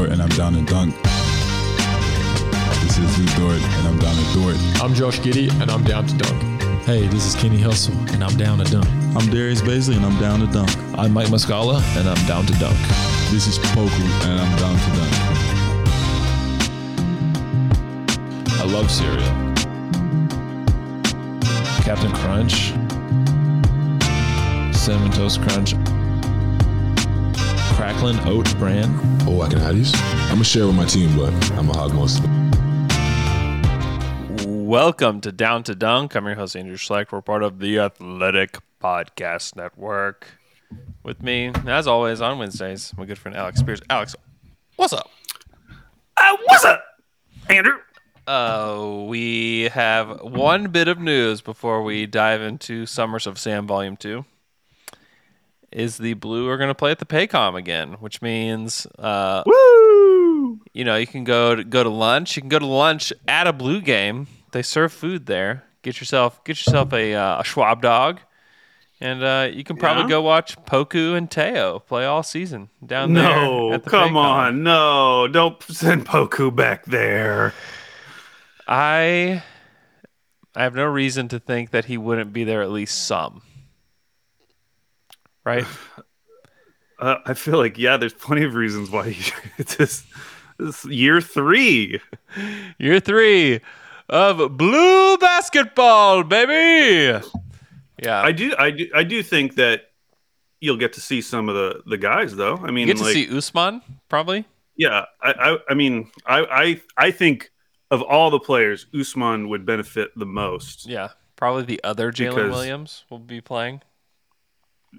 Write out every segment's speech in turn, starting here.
Dort, and I'm down to dunk. This is Lu Dort, and I'm down to Dort. I'm Josh Giddey, and I'm down to dunk. Hey, this is Kenny Hustle, and I'm down to dunk. I'm Darius Bazley, and I'm down to dunk. I'm Mike Muscala, and I'm down to dunk. This is Poku, and I'm down to dunk. I love cereal. Captain Crunch, Cinnamon Toast Crunch, Cracklin Oat Bran. Oh, I can have these. I'm gonna share with my team, but I'm gonna hog most of it. Welcome to Down to Dunk. I'm your host, Andrew Schlecht. We're part of the Athletic Podcast Network. With me, as always, on Wednesdays, my good friend Alex Spears. Alex, what's up? Uh, what's up, Andrew? Uh, we have one bit of news before we dive into Summers of Sam Volume 2. Is the Blue are going to play at the Paycom again, which means uh, Woo! you know, you can go to, go to lunch. You can go to lunch at a Blue game. They serve food there. Get yourself get yourself a, uh, a Schwab dog, and uh, you can probably Yeah? go watch Poku and Teo play all season down there. No, the come Paycom. on, no, don't send Poku back there. I I have no reason to think that he wouldn't be there at least some. Right? Uh, I feel like yeah, there's plenty of reasons why it's just this year three. Year three of blue basketball, baby. Yeah. I do, I do, I do think that you'll get to see some of the the guys though. I mean, you get to like, see Ousmane, probably. yeah, I, I, I mean, I, I, I think of all the players, Ousmane would benefit the most. Yeah. Probably the other Jalen Williams will be playing.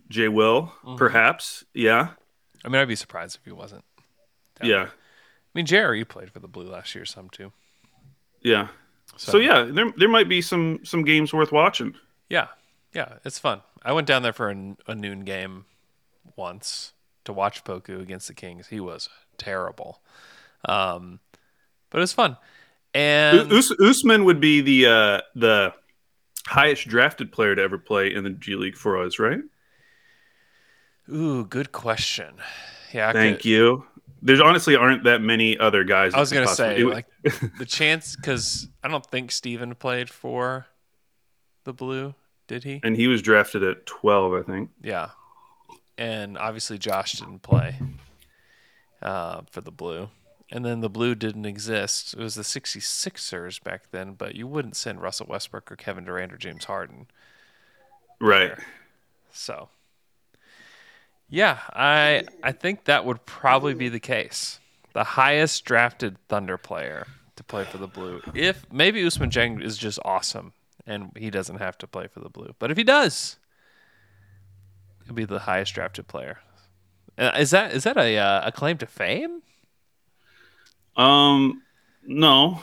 Jay Will, Mm-hmm. perhaps, yeah, I mean, I'd be surprised if he wasn't. down yeah. I mean, Jerry played for the Blue last year, some too. yeah. So, yeah, there there might be some some games worth watching. Yeah, yeah, it's fun. I went down there for a, a noon game once to watch Poku against the Kings. He was terrible, um, but it was fun. And Us- Ousmane would be the uh, the highest drafted player to ever play in the G League for us, right? Ooh, good question. Yeah, I Thank could- you. There's honestly aren't that many other guys. I was gonna say like the chance because I don't think Steven played for the Blue. Did he? and he was drafted at 12, I think. Yeah. And obviously Josh didn't play uh, for the Blue. And then the Blue didn't exist. It was the 66ers back then, but you wouldn't send Russell Westbrook or Kevin Durant or James Harden. Right. So, yeah, I I think that would probably be the case. The highest drafted Thunder player to play for the Blue. If maybe Ousmane Dieng is just awesome and he doesn't have to play for the Blue, but if he does, he'll be the highest drafted player. Uh, is that is that a uh, a claim to fame? Um, no,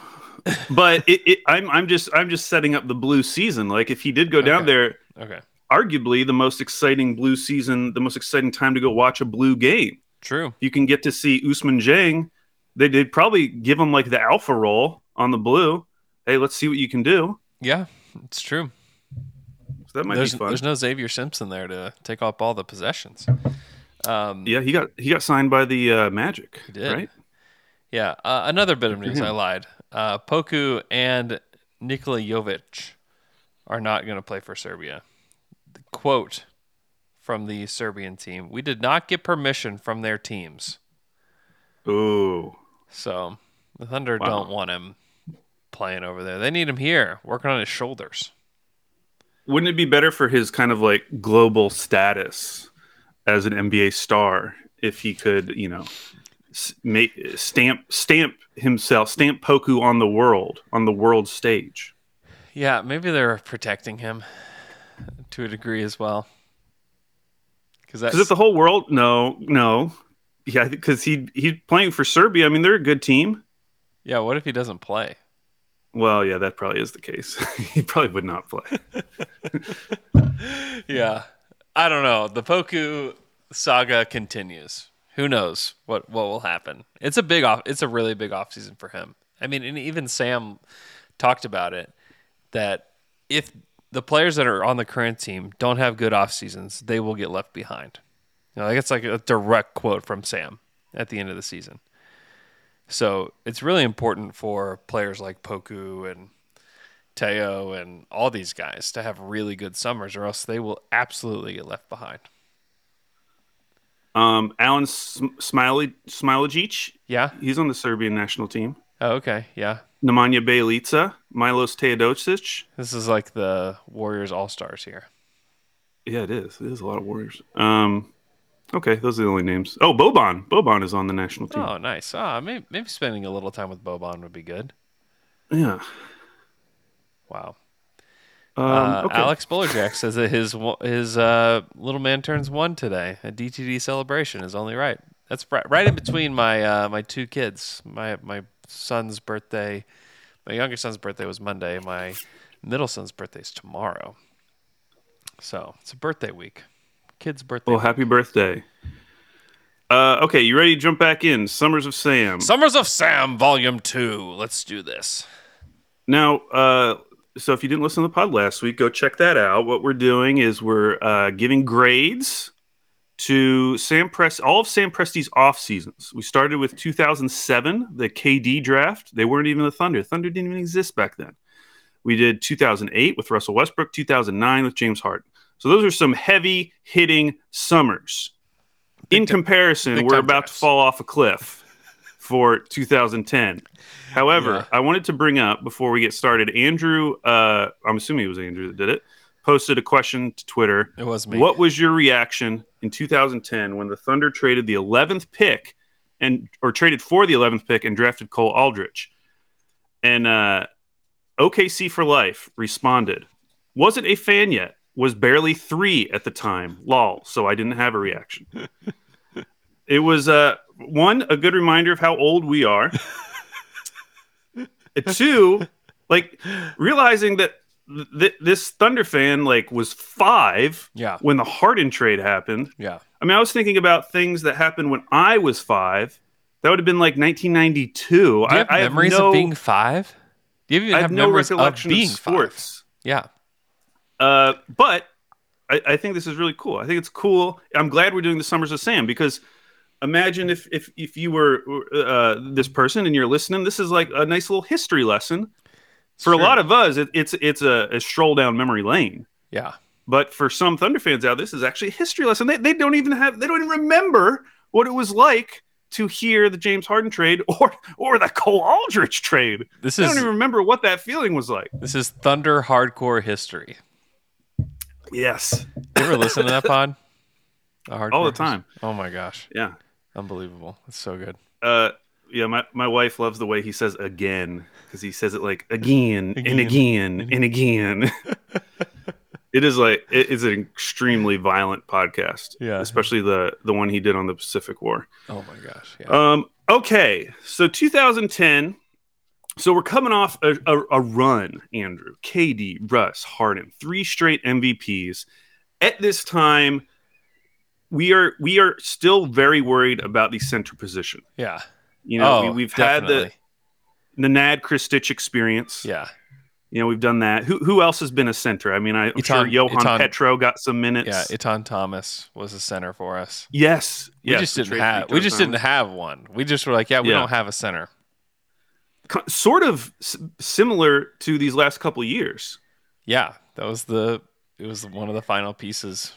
but it, it, I'm I'm just I'm just setting up the blue season. Like if he did go down Okay. there, Okay, arguably the most exciting blue season, the most exciting time to go watch a blue game. true. You can get to see Ousmane Dieng. They did probably give him like the alpha role on the blue. Hey, let's see what you can do. Yeah, it's true. So that might There's be fun. there's no Xavier Simpson there to take up all the possessions. Um, yeah, he got he got signed by the uh, Magic. He did. right? Yeah, uh, another bit of news. I lied. Uh, Poku and Nikola Jovic are not going to play for Serbia. Quote from the Serbian team: "We did not get permission from their teams, Ooh, so the Thunder Wow. don't want him playing over there. They need him here, working on his shoulders." wouldn't it be better for his kind of like global status as an NBA star if he could, you know, make stamp stamp himself, stamp Poku on the world on the world stage? Yeah, maybe they're protecting him to a degree as well. Because if the whole world, no, no, yeah, because he he's playing for Serbia. I mean, they're a good team. yeah. What if he doesn't play? Well, yeah, that probably is the case. he probably would not play. yeah, I don't know. The Poku saga continues. Who knows what what will happen? It's a big off. It's a really big off season for him. I mean, and even Sam talked about it that if the players that are on the current team don't have good off seasons, they will get left behind. You know, like it's like a direct quote from Sam at the end of the season. So it's really important for players like Poku and Teo and all these guys to have really good summers, or else they will absolutely get left behind. Um, Alan Smiley Smailagic, Yeah. he's on the Serbian national team. Oh, okay. Yeah. Nemanja Bjelica, Milos Teodosic. This is like the Warriors All Stars here. Yeah, it is. It is a lot of Warriors. Um, okay, those are the only names. Oh, Boban. Boban is on the national team. Oh, nice. Ah, maybe, maybe spending a little time with Boban would be good. Yeah. Wow. Um, Uh, okay. Alex Bullerjack says that his his uh, little man turns one today. A DTD celebration is only right. That's right, right in between my uh, my two kids. My my son's birthday, my younger son's birthday was Monday. My middle son's birthday is tomorrow. So it's a birthday week. Kid's birthday. Well, week. happy birthday. Uh, okay, you ready to jump back in? Summers of Sam. Summers of Sam, Volume Two. Let's do this. Now, uh, so if you didn't listen to the pod last week, go check that out. What we're doing is we're uh, giving grades to Sam Prest, all of Sam Presti's off seasons. We started with 2007, the KD draft. They weren't even the Thunder. Thunder didn't even exist back then. We did 2008 with Russell Westbrook, 2009 with James Harden. So those are some heavy hitting summers. In comparison, we're about to fall off a cliff for 2010. However, Yeah. I wanted to bring up before we get started, Andrew, uh, I'm assuming it was Andrew that did it, posted a question to Twitter. It was me. What was your reaction in 2010 when the Thunder traded the 11th pick and or traded for the 11th pick and drafted Cole Aldrich? And uh, OKC for life responded, "Wasn't a fan yet. Was barely three at the time. Lol. So I didn't have a reaction. it was uh, one a good reminder of how old we are. Two, like realizing that th- this Thunder fan like was five Yeah. when the Harden trade happened. Yeah. I mean, I was thinking about things that happened when I was five. That would have been like 1992. Do you have I, I memories have no, of being five? Do you even I have, have no memories recollection of of, being five? sports. Yeah. Uh, but I, I think this is really cool. I think it's cool. I'm glad we're doing the Summers of Sam because imagine if if if you were uh, this person and you're listening. This is like a nice little history lesson. For a lot of us, it, it's it's a, a stroll down memory lane. Yeah. But for some Thunder fans out, this is actually a history lesson. They, they don't even have they don't even remember what it was like to hear the James Harden trade or or the Cole Aldrich trade. This They is don't even remember what that feeling was like. this is Thunder hardcore history. Yes. You ever listen to that pod? The All the time. his- Oh my gosh. Yeah. Unbelievable. It's so good. Uh yeah, my, my wife loves the way he says again because he says it like again, and Again. again and again. it is like it is an extremely violent podcast. Yeah. Especially the the one he did on the Pacific War. Oh my gosh. Yeah. Um, okay, so 2010. So we're coming off a, a, a run, Andrew, KD, Russ, Harden, three straight MVPs. At this time, we are we are still very worried about the center position. yeah. You know, oh, we, we've had the the Nad Krstic experience. Yeah. You know, we've done that. Who who else has been a center? I mean, I, I'm sure Johan Itan- Petro got some minutes. Yeah. Etan Thomas was a center for us. yes, We yes, just didn't have we just didn't have one. We just were like, yeah, we Yeah. don't have a center. Sort of s- similar to these last couple of years. Yeah. That was the it was one of the final pieces,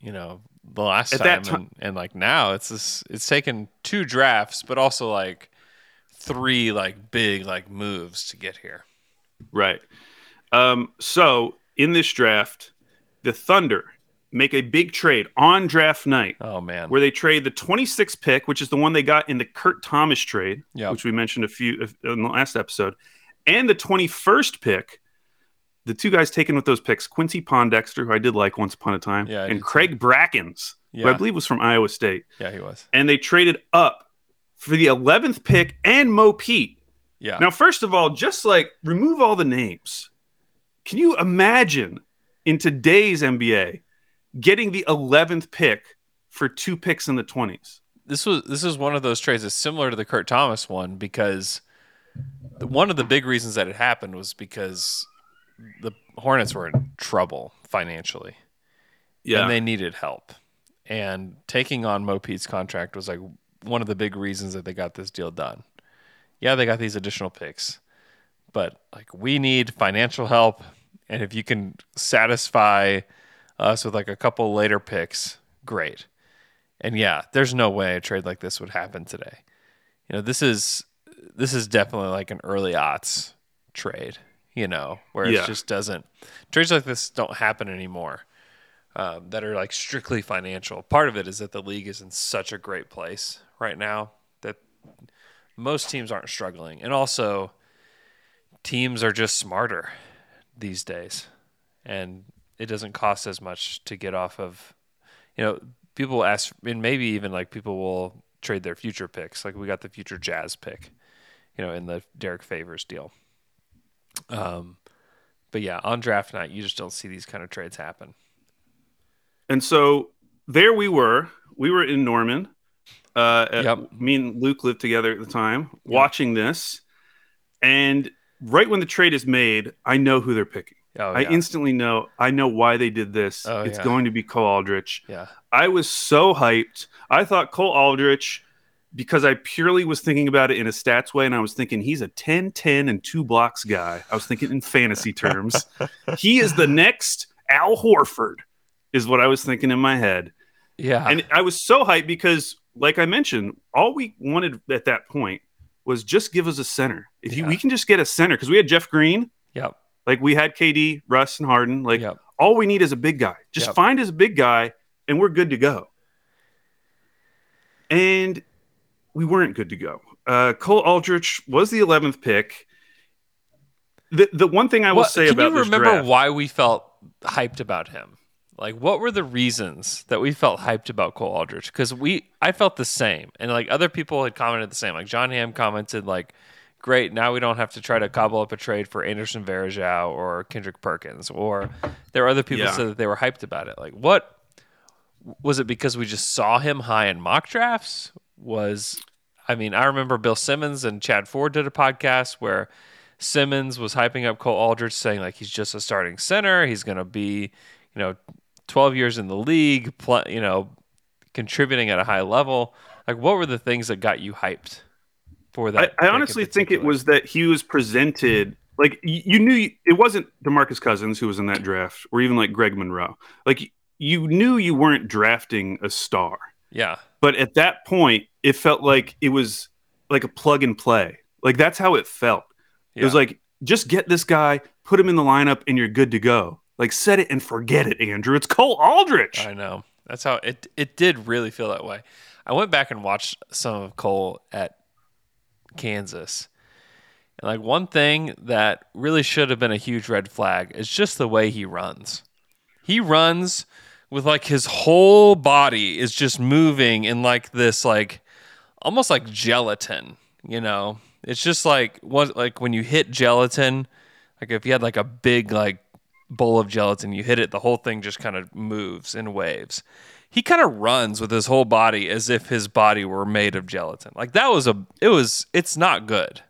you know, the last At time. and, and like now it's this it's taken two drafts, but also like three like big like moves to get here. Right. Um, so in this draft, the Thunder make a big trade on draft night Oh man. where they trade the 26th pick, which is the one they got in the Kurt Thomas trade, Yep. which we mentioned a few in the last episode, and the 21st pick. The two guys taken with those picks, Quincy Pondexter, who I did like once upon a time, Yeah, I and Craig Brackins, who I believe was from Iowa State. Yeah, he was. And they traded up for the 11th pick and Mo Pete. Yeah. Now, first of all, just like remove all the names. Can you imagine in today's NBA getting the 11th pick for two picks in the 20s? this was this is one of those trades that's similar to the Kurt Thomas one because one of the big reasons that it happened was because the Hornets were in trouble financially Yeah. and they needed help. And taking on Mo Pete's contract was like one of the big reasons that they got this deal done. yeah, they got these additional picks, but like we need financial help, and if you can satisfy us with like a couple later picks, great. And yeah, there's no way a trade like this would happen today. You know, this is this is definitely like an early aughts trade. You know, where Yeah. it just doesn't trades like this don't happen anymore. Um, that are like strictly financial. Part of it is that the league is in such a great place right now that most teams aren't struggling, and also teams are just smarter these days, and it doesn't cost as much to get off of. You know, people ask, and maybe even like people will trade their future picks. Like we got the future Jazz pick, you know, in the Derrick Favors deal. Um, but yeah, on draft night, you just don't see these kind of trades happen. And so there we were. We were in Norman. Uh, at- Yep. Me and Luke lived together at the time, watching this. And right when the trade is made, I know who they're picking. Oh, I instantly know. I know why they did this. Oh, it's yeah. going to be Cole Aldrich. yeah. I was so hyped. I thought Cole Aldrich, because I purely was thinking about it in a stats way, and I was thinking he's a 10 10 and two blocks guy. I was thinking in fantasy terms. he is the next Al Horford, is what I was thinking in my head. Yeah. And I was so hyped because, like I mentioned, all we wanted at that point was just give us a center. If you, we can just get a center, because we had Jeff Green, yep. like we had KD, Russ, and Harden. Like Yep. all we need is a big guy. Just Yep. find us a big guy, and we're good to go. And we weren't good to go. Uh, Cole Aldrich was the eleventh pick. The the one thing I will What- say can about you remember draft, why we felt hyped about him? Like, what were the reasons that we felt hyped about Cole Aldrich? Because we, I felt the same, and like other people had commented the same. Like John Hamm commented, like, "Great, now we don't have to try to cobble up a trade for Anderson Varejao or Kendrick Perkins." Or there were other people Yeah. said that they were hyped about it. Like, what was it? Because we just saw him high in mock drafts? Was I mean, I remember Bill Simmons and Chad Ford did a podcast where Simmons was hyping up Cole Aldrich, saying like he's just a starting center. He's going to be, you know, 12 years in the league, you know, contributing at a high level. Like, what were the things that got you hyped for that? I in honestly think it was that he was presented like you knew it wasn't Demarcus Cousins who was in that draft, or even like Greg Monroe. Like you knew you weren't drafting a star. yeah, but at that point it felt like it was like a plug and play like that's how it felt it was like just get this guy put him in the lineup and you're good to go like set it and forget it andrew it's cole aldrich I know. That's how it it did really feel that way. I went back and watched some of Cole at Kansas. And like one thing that really should have been a huge red flag is just the way he runs. He runs with like his whole body is just moving in like this like almost like gelatin, you know. It's just like what like when you hit gelatin, like if you had like a big like bowl of gelatin, you hit it, the whole thing just kind of moves in waves. He kind of runs with his whole body as if his body were made of gelatin. Like that was a it was it's not good.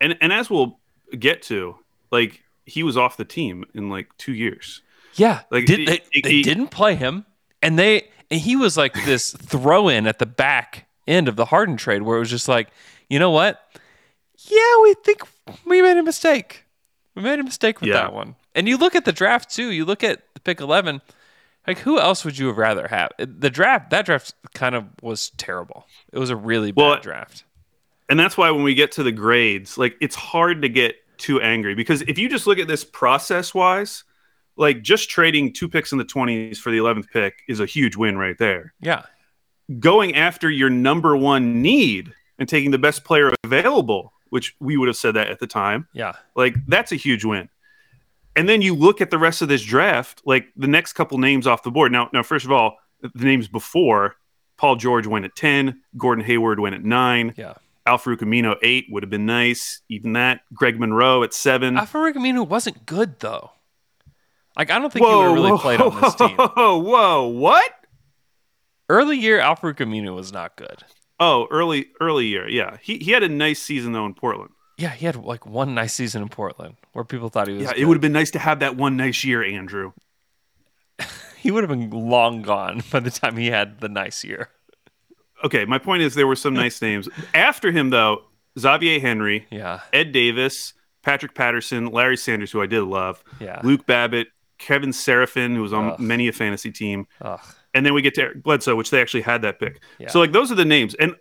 and and as we'll get to like he was off the team in like two years Yeah, Like, did, he- they, he- they didn't play him, and they and he was like this throw in at the back end of the Harden trade, where it was just like, you know what? Yeah, we think we made a mistake. We made a mistake with Yeah. that one. And you look at the draft too. You look at the pick eleven. Like who else would you have rather have? The draft that draft kind of was terrible. It was a really bad Well, draft. and that's why when we get to the grades like it's hard to get too angry because if you just look at this process wise like just trading two picks in the 20s for the 11th pick is a huge win right there Yeah, going after your number one need and taking the best player available, which we would have said that at the time, yeah, like that's a huge win. And then you look at the rest of this draft, like the next couple names off the board. Now, now first of all, the names before Paul George went at 10, Gordon Hayward went at 9, yeah. Al-Farouq Aminu 8 would have been nice, even that. Greg Monroe at 7. Al-Farouq Aminu wasn't good though. Like I don't think he would really played on this team. Whoa, whoa, what? Early year Al-Farouq Aminu was not good. Oh, early early year. Yeah. He he had a nice season though in Portland. Yeah, he had like one nice season in Portland where people thought he was. Yeah, good. it would have been nice to have that one nice year, Andrew. He would have been long gone by the time he had the nice year. okay, my point is there were some nice names after him though. Xavier Henry, Yeah. Ed Davis, Patrick Patterson, Larry Sanders, who I did love, Yeah. Luke Babbitt, Kevin Seraphin, who was on Ugh. many a fantasy team, Ugh. and then we get to Eric Bledsoe, which they actually had that pick. Yeah. So like those are the names, and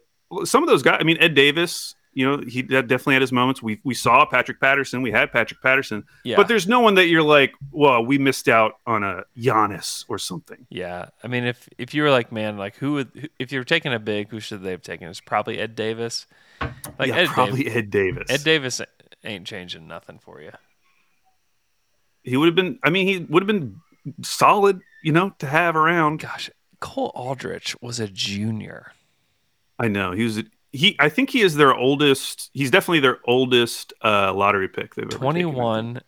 some of those guys. I mean, Ed Davis, you know, he definitely had his moments. We we saw Patrick Patterson, we had Patrick Patterson, Yeah. but there's no one that you're like, well, we missed out on a Giannis or something. Yeah, I mean, if if you were like, man, like who would if you're taking a big, who should they have taken? It's probably Ed Davis. Like yeah, Ed probably Davis, Ed Davis. Ed Davis ain't changing nothing for you. He would have been. I mean, he would have been solid, you know, to have around. Gosh, Cole Aldrich was a junior. I know he was. He, I think he is their oldest. He's definitely their oldest uh, lottery pick they've ever taken, I Twenty think. one.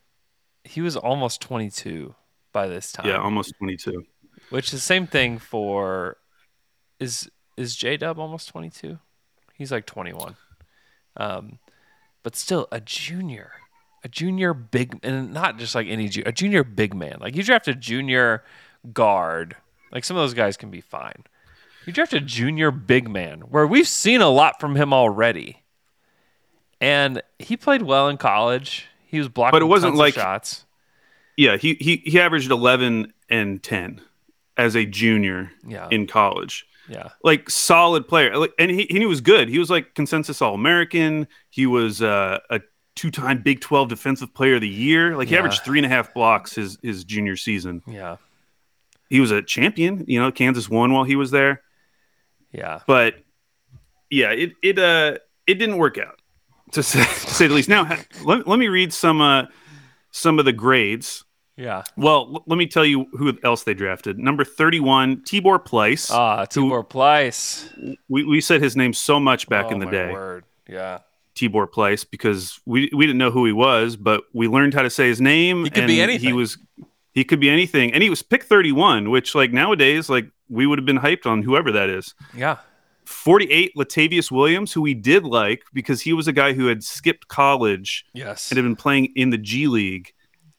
He was almost twenty two by this time. Yeah, almost twenty-two. Which is the same thing for is is J Dub almost twenty two? He's like twenty one. Um, but still a junior, a junior big, and not just like any a junior big man. Like you draft a junior guard, like some of those guys can be fine. You draft a junior big man, where we've seen a lot from him already, and he played well in college. He was blocking, But it wasn't like- shots. Yeah, he he he averaged eleven and ten as a junior Yeah, in college. yeah, Like solid player, like, and he and he was good. He was like consensus All American. He was uh, a two-time Big Twelve Defensive Player of the Year. Like he Yeah. averaged three and a half blocks his his junior season. yeah, He was a champion. You know, Kansas won while he was there. yeah. but yeah, it it uh it didn't work out to say, to say the least. Now let, let me read some uh some of the grades. Yeah. Well, l- let me tell you who else they drafted. Number thirty-one, Tibor Pleiss. Ah, Tibor Pleiss. we we said his name so much back Oh, in the my day, Word. Yeah. Tibor Pleiss, because we we didn't know who he was, but we learned how to say his name. He could be and He anything. was he could be anything, and he was pick thirty-one, which like nowadays, like we would have been hyped on whoever that is. Yeah. 48 Latavious Williams, who we did like because he was a guy who had skipped college Yes. and had been playing in the G League.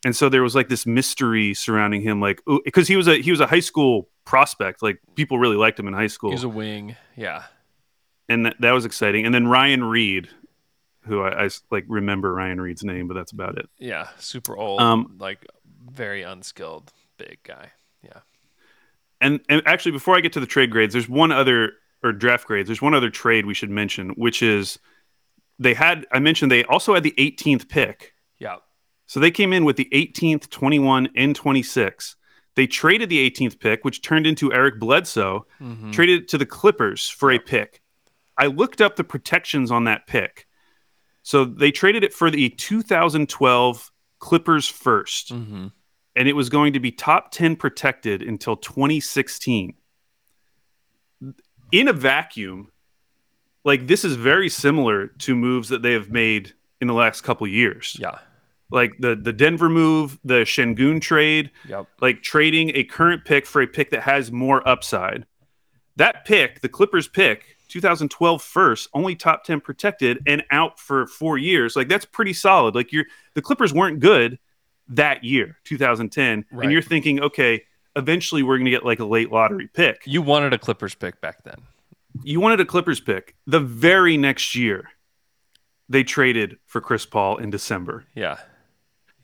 And so there was like this mystery surrounding him, like because he was a he was a high school prospect, like people really liked him in high school, He was a wing. Yeah. and that, that was exciting. And then Ryan Reid, who I, I like remember Ryan Reid's name, but that's about it. Yeah. Super old. Um, like very unskilled big guy. Yeah. And and actually, before I get to the trade grades, there's one other or draft grades. There's one other trade we should mention, which is they had I mentioned they also had the 18th pick. Yeah. So they came in with the 18th, 21, and 26. They traded the 18th pick, which turned into Eric Bledsoe, Mhm. traded it to the Clippers for a pick. I looked up the protections on that pick. So they traded it for the 2012 Clippers 1st, Mhm. and it was going to be top 10 protected until 2016. In a vacuum, like this is very similar to moves that they have made in the last couple years Yeah. like the the Denver move, the Sengun trade, Yep. like trading a current pick for a pick that has more upside. That pick, the Clippers pick, 2012 first, only top 10 protected and out for 4 years. Like that's pretty solid. Like you're the Clippers weren't good that year, 2010, Right. and you're thinking, okay, eventually we're going to get like a late lottery pick. You wanted a Clippers pick back then. You wanted a Clippers pick. The very next year, they traded for Chris Paul in December. Yeah.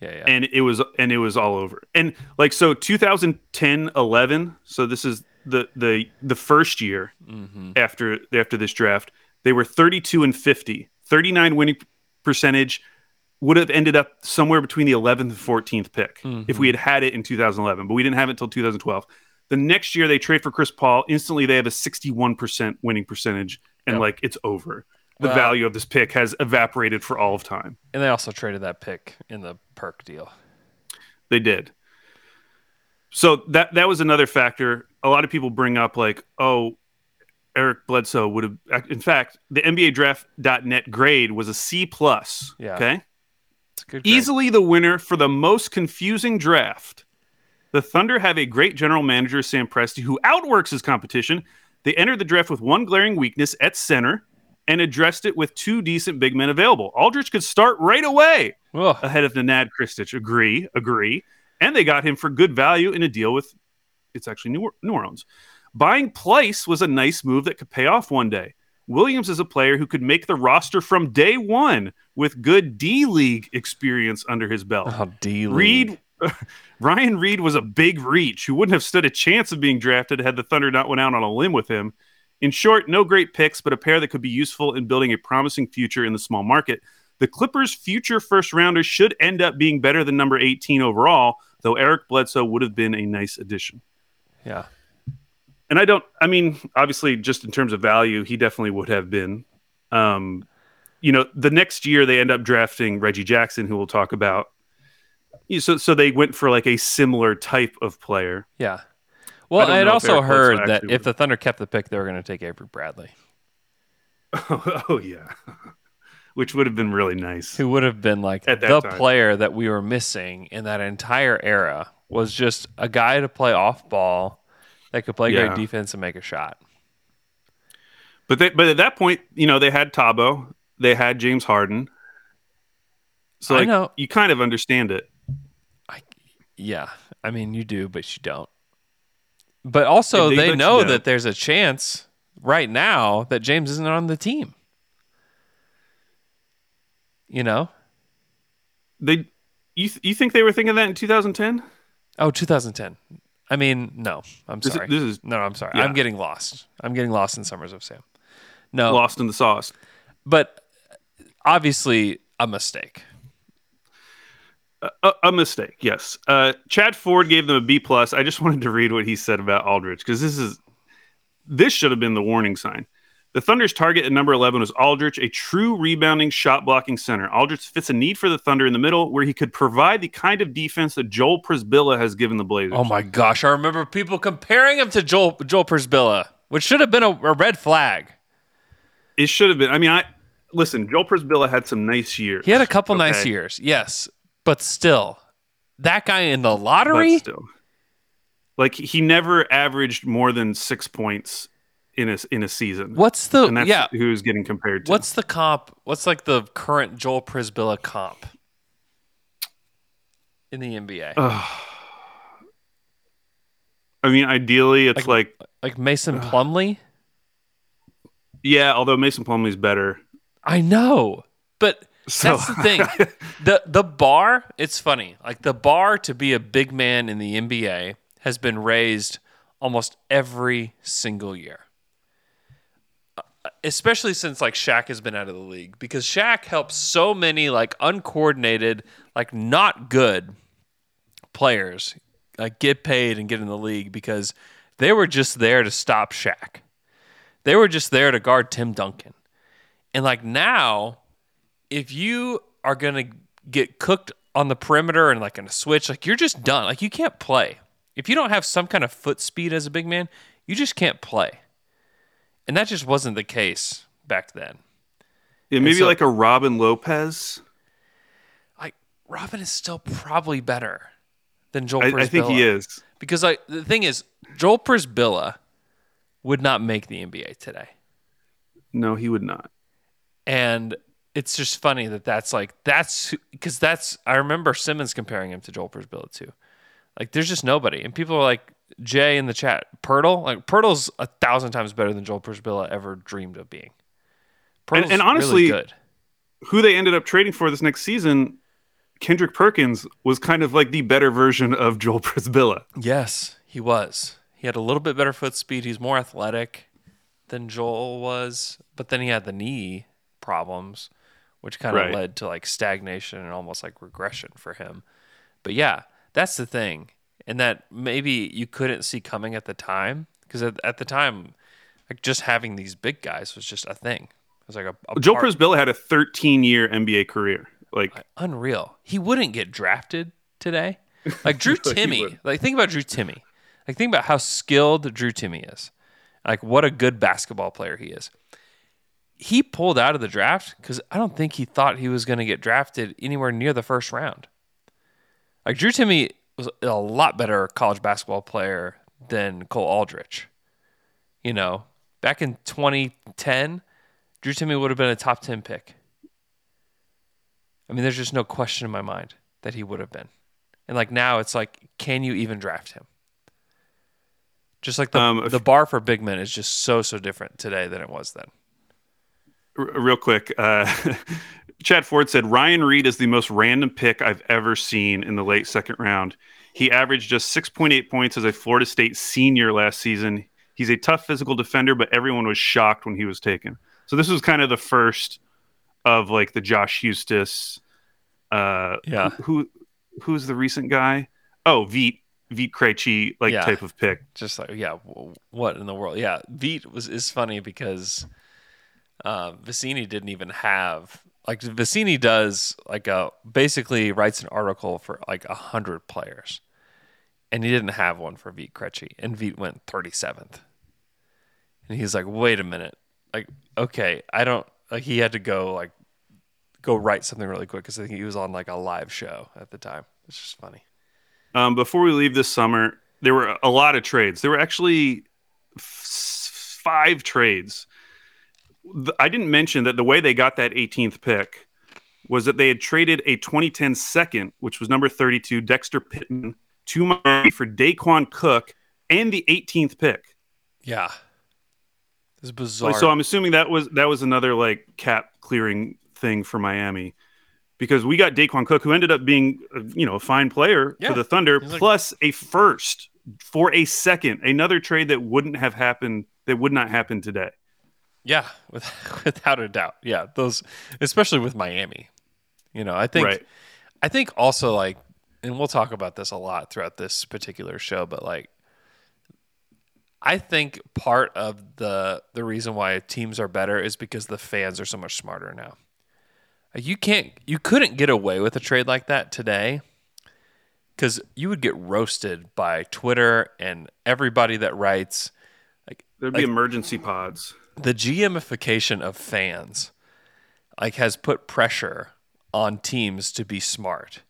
Yeah. Yeah. and it was and it was all over and like so 2010 11 so this is the the the first year mm-hmm. after after this draft they were 32 and 50 39 winning percentage would have ended up somewhere between the 11th and 14th pick if we had had it in 2011 but we didn't have it until 2012 the next year they trade for chris paul instantly they have a 61% winning percentage and Yep. like it's over the Well- value of this pick has evaporated for all of time And they also traded that pick in the perk deal. They did. So that that was another factor. A lot of people bring up like, oh, Eric Bledsoe would have. In fact, the NBA Draft.net grade was a C plus. Yeah. Okay. Good. Easily the winner for the most confusing draft. The Thunder have a great general manager, Sam Presti, who outworks his competition. They entered the draft with one glaring weakness at center and addressed it with two decent big men available. Aldrich could start right away Ugh. ahead of Nenad Krstic. Agree, agree. And they got him for good value in a deal with, it's actually New, New Orleans. Buying Pleiss was a nice move that could pay off one day. Williams is a player who could make the roster from day one with good D League experience under his belt. Oh, D Reid Ryan Reid was a big reach who wouldn't have stood a chance of being drafted had the Thunder not went out on a limb with him. In short, no great picks, but a pair that could be useful in building a promising future in the small market. The Clippers' future first rounders should end up being better than number 18 overall, though Eric Bledsoe would have been a nice addition. Yeah. And I don't, I mean, obviously, just in terms of value, he definitely would have been. Um, you know, the next year they end up drafting Reggie Jackson, who we'll talk about. So, so they went for like a similar type of player. Yeah. Well, I had also heard that if the Thunder kept the pick, they were going to take Avery Bradley, oh yeah, which would have been really nice. who would have been like the time. player that we were missing in that entire era was just a guy to play off ball that could play Yeah. great defense and make a shot. But they, but at that point, you know, they had Thabo, they had James Harden. So I know. you kind of understand it. Yeah, I mean you do, but you don't. But also, they- they but you know that there's a chance right now that James isn't on the team. You know? They, you, th- you think they were thinking that in 2010? Oh, 2010. I mean, no, I'm This is- sorry. this is- no, I'm sorry. yeah. I'm getting lost. I'm getting lost in Summers of Sam. No, Lost in the sauce. but obviously a mistake. A, a mistake, yes. Uh, Chad Ford gave them a B plus. I just wanted to read what he said about Aldrich because this is this should have been the warning sign. The Thunder's target at number 11 was Aldrich, a true rebounding, shot blocking center. Aldrich fits a need for the Thunder in the middle where he could provide the kind of defense that Joel Przybilla has given the Blazers. Oh my gosh, I remember people comparing him to Joel Joel Przybilla, which should have been a, a red flag. It should have been. I mean, I listen. Joel Przybilla had some nice years. He had a couple nice years, yes, but still, that guy in the but lottery. still, like he never averaged more than six points in a in a season. What's the And that's yeah? who he was getting compared to. What's the comp? What's like the current Joel Przybilla comp in the NBA? I mean, ideally, it's like, like Mason Plumlee? yeah. Although Mason Plumlee's better. I know, but So- that's the thing. the The bar. It's funny. Like the bar to be a big man in the NBA has been raised almost every single year. Especially since like Shaq has been out of the league because Shaq helps so many like uncoordinated, like not good players like get paid and get in the league because they were just there to stop Shaq. They were just there to guard Tim Duncan. And like now, if you are gonna get cooked on the perimeter and like in a switch, like you're just done. Like you can't play. If you don't have some kind of foot speed as a big man, you just can't play. And that just wasn't the case back then. Yeah, maybe so- like a Robin Lopez. Like Robin is still probably better than Joel I, I think he is. Because like the thing is, Joel Przybilla would not make the NBA today. No, he would not. and it's just funny that that's like that's because that's I remember Simmons comparing him to Joel Przybilla too. Like there's just nobody, and people are like Jay in the chat, Poeltl, like Poeltl's a thousand times better than Joel Przybilla ever dreamed of being. Poeltl's and really honestly- good. Who they ended up trading for this next season, Kendrick Perkins was kind of like the better version of Joel Przybilla. Yes, he was. He had a little bit better foot speed. He's more athletic than Joel was, but then he had the knee problems, which kind of Right. led to like stagnation and almost like regression for him. But yeah, that's the thing. And that maybe you couldn't see coming at the time because at, at the time, like just having these big guys was just a thing. It was like a, a Joel part- Przybilla had a 13 year NBA career. Like, unreal. He wouldn't get drafted today. Like Drew Timme. Like think about Drew Timme. Like think about how skilled Drew Timme is. Like what a good basketball player he is. He pulled out of the draft because I don't think he thought he was going to get drafted anywhere near the first round. Like Drew Timme was a lot better college basketball player than Cole Aldrich. You know, back in 2010, Drew Timme would have been a top 10 pick. I mean, there's just no question in my mind that he would have been. And like now, it's like, can you even draft him? Just like the Um, the bar for big men is just so so different today than it was then. R- real quick, uh, Chad Ford said Ryan Reid is the most random pick I've ever seen in the late second round. He averaged just 6.8 points as a Florida State senior last season. He's a tough physical defender, but everyone was shocked when he was taken. So this was kind of the first of like the Josh Eustace. Uh, Yeah. Who who's the recent guy? Oh, Vit Vit Krejci like Yeah. type of pick. Just like yeah, w- what in the world? Yeah, Vit was is funny because uh, Vecenie didn't even have like Vecenie does like a basically writes an article for like a hundred players, and he didn't have one for Vit Krejci, and Vit went thirty seventh, and he's like, wait a minute, like okay, I don't like he had to go like go write something really quick because I think he was on like a live show at the time. It's just funny. Um, before we leave this summer, there were a lot of trades. There were actually f- five trades. I didn't mention that the way they got that 18th pick was that they had traded a 2010 second, which was number 32, Dexter Pittman, to Miami for Daequan Cook and the 18th pick. Yeah, it's bizarre. So I'm assuming that was that was another like cap clearing thing for Miami. Because we got Daequan Cook, who ended up being, you know, a fine player Yeah. for the Thunder, like- plus a first for a second, another trade that wouldn't have happened, that would not happen today. Yeah, with, without a doubt. Yeah, those, especially with Miami. You know, I think, Right. I think also like, and we'll talk about this a lot throughout this particular show, but like, I think part of the the reason why teams are better is because the fans are so much smarter now. You can't, you couldn't get away with a trade like that today, because you would get roasted by Twitter and everybody that writes like There'd be Like- emergency pods. The GMification of fans like has put pressure on teams to be smart.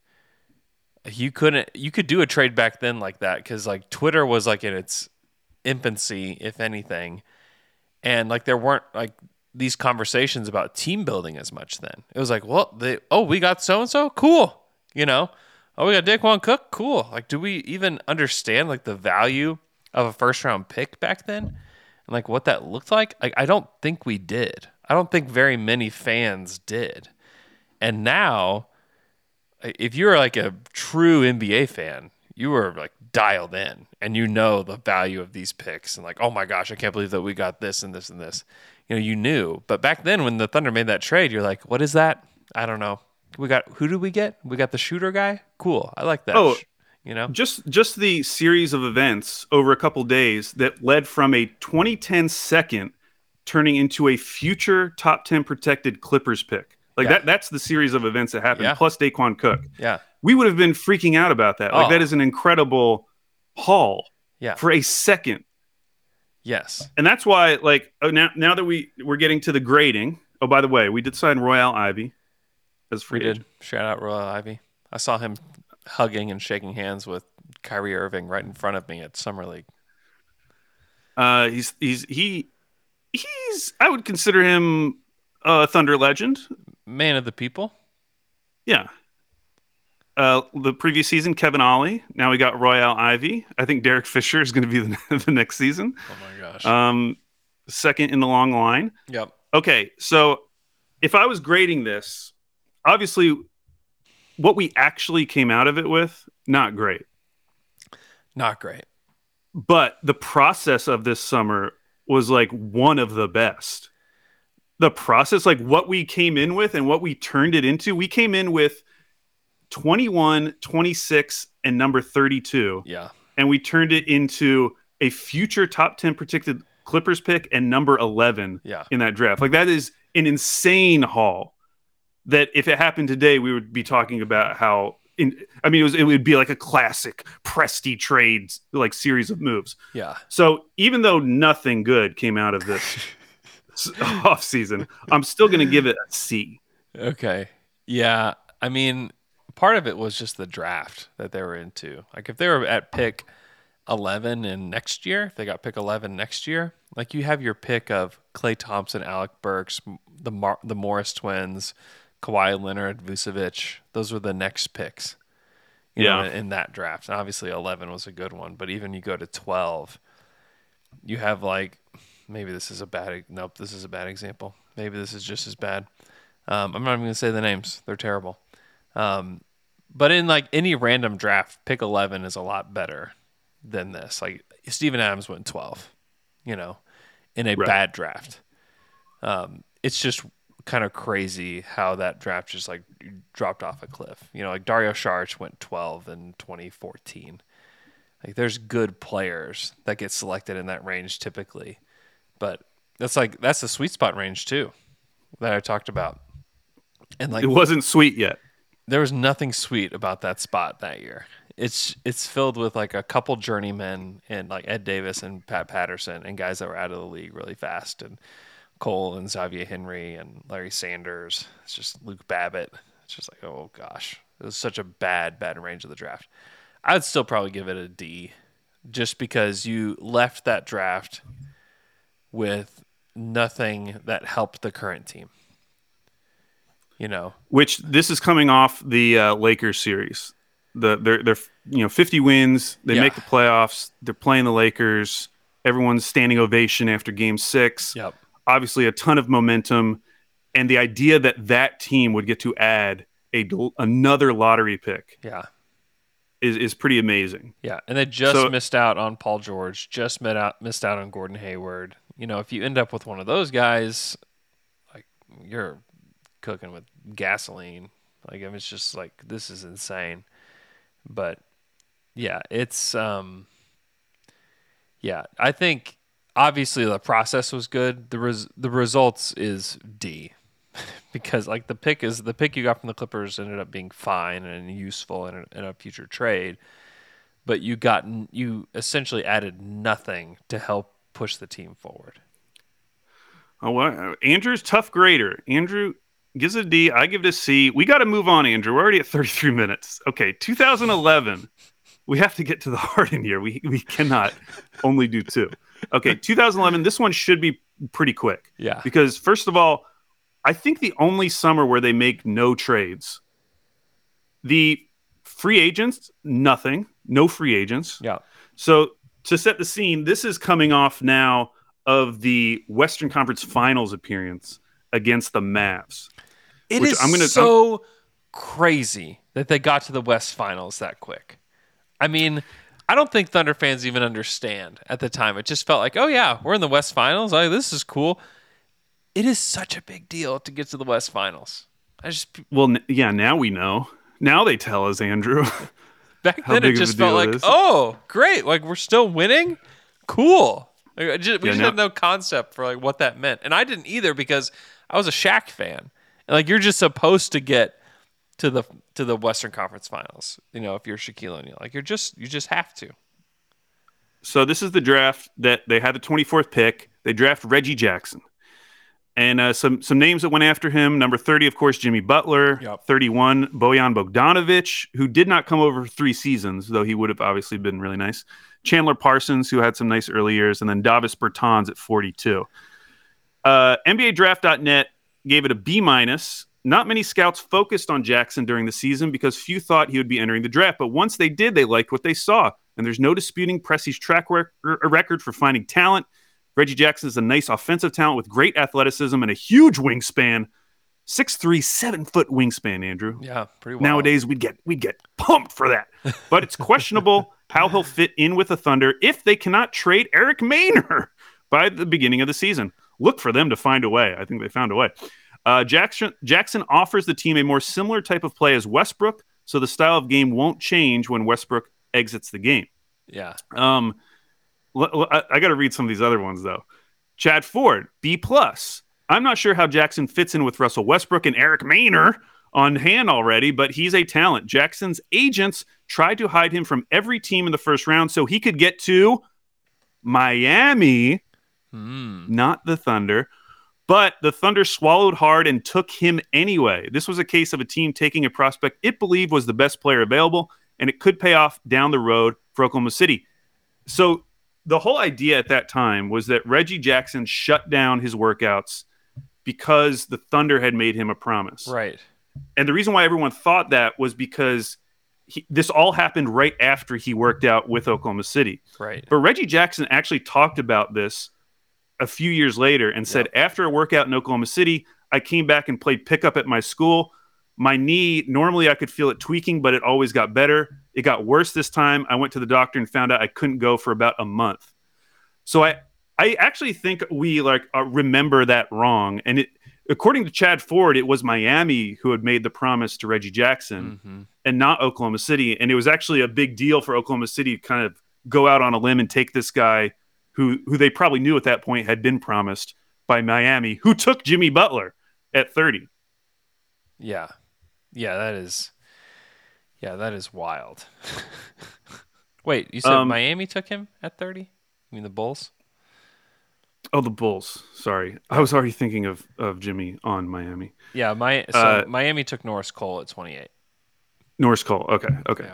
You couldn't you could do a trade back then like that cuz like Twitter was like in its infancy if anything and like there weren't like these conversations about team building as much then. It was like, well, they oh, we got so and so, cool. You know, oh, we got Daequan Cook, cool. Like, do we even understand like the value of a first round pick back then, and like what that looked like? Like, I don't think we did. I don't think very many fans did. And now, if you're like a true NBA fan, you were like dialed in and you know the value of these picks and like, oh my gosh, I can't believe that we got this and this and this. You know, you knew. But back then when the Thunder made that trade, you're like, what is that? I don't know. We got who did we get? We got the shooter guy? Cool. I like that. Oh. You know? Just just the series of events over a couple days that led from a 2010 second turning into a future top 10 protected Clippers pick. Like Yeah. that that's the series of events that happened Yeah. plus Daequan Cook. Yeah. We would have been freaking out about that. Like Oh. that is an incredible haul Yeah. for a second. Yes. And that's why like oh, now now that we we're getting to the grading. Oh by the way, we did sign Royal Ivey as We free did. Shout out Royal Ivey. I saw him hugging and shaking hands with Kyrie Irving right in front of me at Summer League. Uh, he's he's he he's I would consider him a Thunder legend. Man of the people. Yeah. Uh, the previous season, Kevin Ollie. Now we got Royal Ivey. I think Derek Fisher is going to be the, the next season. Oh my gosh. Um, second in the long line. yep. Okay, so if I was grading this, obviously, what we actually came out of it with, not great. Not great. but the process of this summer was like one of the best. The process, like what we came in with and what we turned it into, we came in with 21, 26, and number 32, Yeah. and we turned it into a future top 10 predicted Clippers pick and number 11 Yeah. in that draft. Like that is an insane haul that if it happened today, we would be talking about how. In, I mean, it was it would be like a classic Presti trades like series of moves. Yeah. So even though nothing good came out of this off season, I'm still going to give it a C. Okay. Yeah. I mean, part of it was just the draft that they were into. Like if they were at pick 11 in next year, if they got pick 11 next year, like you have your pick of Klay Thompson, Alec Burks, the Mar- the Morris twins, Kawhi Leonard, Vucevic. Those were the next picks. You know, Yeah. in that draft. And obviously 11 was a good one, but even you go to 12, you have like maybe this is a bad nope this is a bad example maybe this is just as bad um, i'm not even going to say the names they're terrible um, but in like any random draft pick 11 is a lot better than this like Steven adams went 12 you know in a Right. bad draft um, it's just kind of crazy how that draft just like dropped off a cliff you know like dario Saric went 12 in 2014 like there's good players that get selected in that range typically, but that's like that's the sweet spot range too that I talked about. And like it wasn't sweet yet. there was nothing sweet about that spot that year. It's it's filled with like a couple journeymen and like Ed Davis and Pat Patterson and guys that were out of the league really fast and Cole and Xavier Henry and Larry Sanders. It's just Luke Babbitt. It's just like oh gosh, it was such a bad bad range of the draft. I would still probably give it a D, just because you left that draft with nothing that helped the current team. You know, Which this is coming off the uh, Lakers series. The they're they're you know 50 wins. They Yeah. make the playoffs. They're playing the Lakers. Everyone's standing ovation after Game Six. yep, Obviously, a ton of momentum, and the idea that that team would get to add a another lottery pick yeah. is is pretty amazing. Yeah, and they just So- missed out on Paul George, just missed out missed out on Gordon Hayward. You know, if you end up with one of those guys, like you're cooking with gasoline. Like I mean, it's just like this is insane. But yeah, it's um yeah, I think obviously the process was good. The res- the results is D. because like the pick is the pick you got from the Clippers ended up being fine and useful in a, in a future trade but you got you essentially added nothing to help push the team forward. Oh, what? Andrew's tough grader. Andrew gives a D. I give it a C. We got to move on, Andrew. We're already at 33 minutes. Okay, 2011. We have to get to the Harden year. We we cannot only do two. Okay, 2011. This one should be pretty quick Yeah. because first of all, I think the only summer where they make no trades. The free agents, nothing, no free agents. Yeah. So to set the scene, this is coming off now of the Western Conference Finals appearance against the Mavs. It is I'm gonna- so crazy that they got to the West Finals that quick. I mean, I don't think Thunder fans even understand at the time. It just felt like, oh yeah, we're in the West Finals. Oh, this is cool. It is such a big deal to get to the West Finals. I just Well, n- yeah, now we know. Now they tell us, Andrew. back then it just felt like, oh, great, like we're still winning. Cool. Like, just, we Yeah, just now- had no concept for like what that meant, and I didn't either because I was a Shaq fan. And like you're just supposed to get to the to the Western Conference Finals. You know, if you're Shaquille O'Neal, like you're just you just have to. so this is the draft that they had the 24th pick. They draft Reggie Jackson. And uh, some some names that went after him. Number 30, of course, Jimmy Butler. Yep. 31, Bojan Bogdanovic, who did not come over for three seasons, though he would have obviously been really nice. Chandler Parsons, who had some nice early years, and then Davis Bertans at 42. Uh, NBADraft.net gave it a B minus. Not many scouts focused on Jackson during the season because few thought he would be entering the draft. But once they did, they liked what they saw. And there's no disputing Presti's track rec- er, record for finding talent. Reggie Jackson is a nice offensive talent with great athleticism and a huge wingspan. Six three, seven foot wingspan, Andrew. Yeah, pretty well. Nowadays we'd get we'd get pumped for that. But it's questionable how he'll fit in with the Thunder if they cannot trade Eric Maynor by the beginning of the season. Look for them to find a way. I think they found a way. Uh, Jackson Jackson offers the team a more similar type of play as Westbrook, so the style of game won't change when Westbrook exits the game. yeah, Um, l- l- I, got to read some of these other ones though. Chad Ford, B plus. I'm not sure how Jackson fits in with Russell Westbrook and Eric Maynor on hand already, but he's a talent. Jackson's agents tried to hide him from every team in the first round so he could get to Miami, Hmm. not the Thunder. But the Thunder swallowed hard and took him anyway. This was a case of a team taking a prospect it believed was the best player available, and it could pay off down the road for Oklahoma City. So the whole idea at that time was that Reggie Jackson shut down his workouts because the Thunder had made him a promise. right. And the reason why everyone thought that was because he, this all happened right after he worked out with Oklahoma City. Right. But Reggie Jackson actually talked about this a few years later and said, after a workout in Oklahoma City, I came back and played pickup at my school. My knee, normally I could feel it tweaking, but it always got better. It got worse this time. I went to the doctor and found out I couldn't go for about a month. So I, I actually think we like uh, remember that wrong. And it, according to Chad Ford, it was Miami who had made the promise to Reggie Jackson Mm-hmm. and not Oklahoma City. And it was actually a big deal for Oklahoma City to kind of go out on a limb and take this guy who who they probably knew at that point had been promised by Miami, who took Jimmy Butler at 30. Yeah. Yeah, that is Yeah, that is wild. Wait, you said Um, Miami took him at 30? You mean the Bulls? Oh, the Bulls. Sorry. I was already thinking of, of Jimmy on Miami. Yeah, my so Uh, Miami took Norris Cole at 28. Norris Cole. Okay. Okay.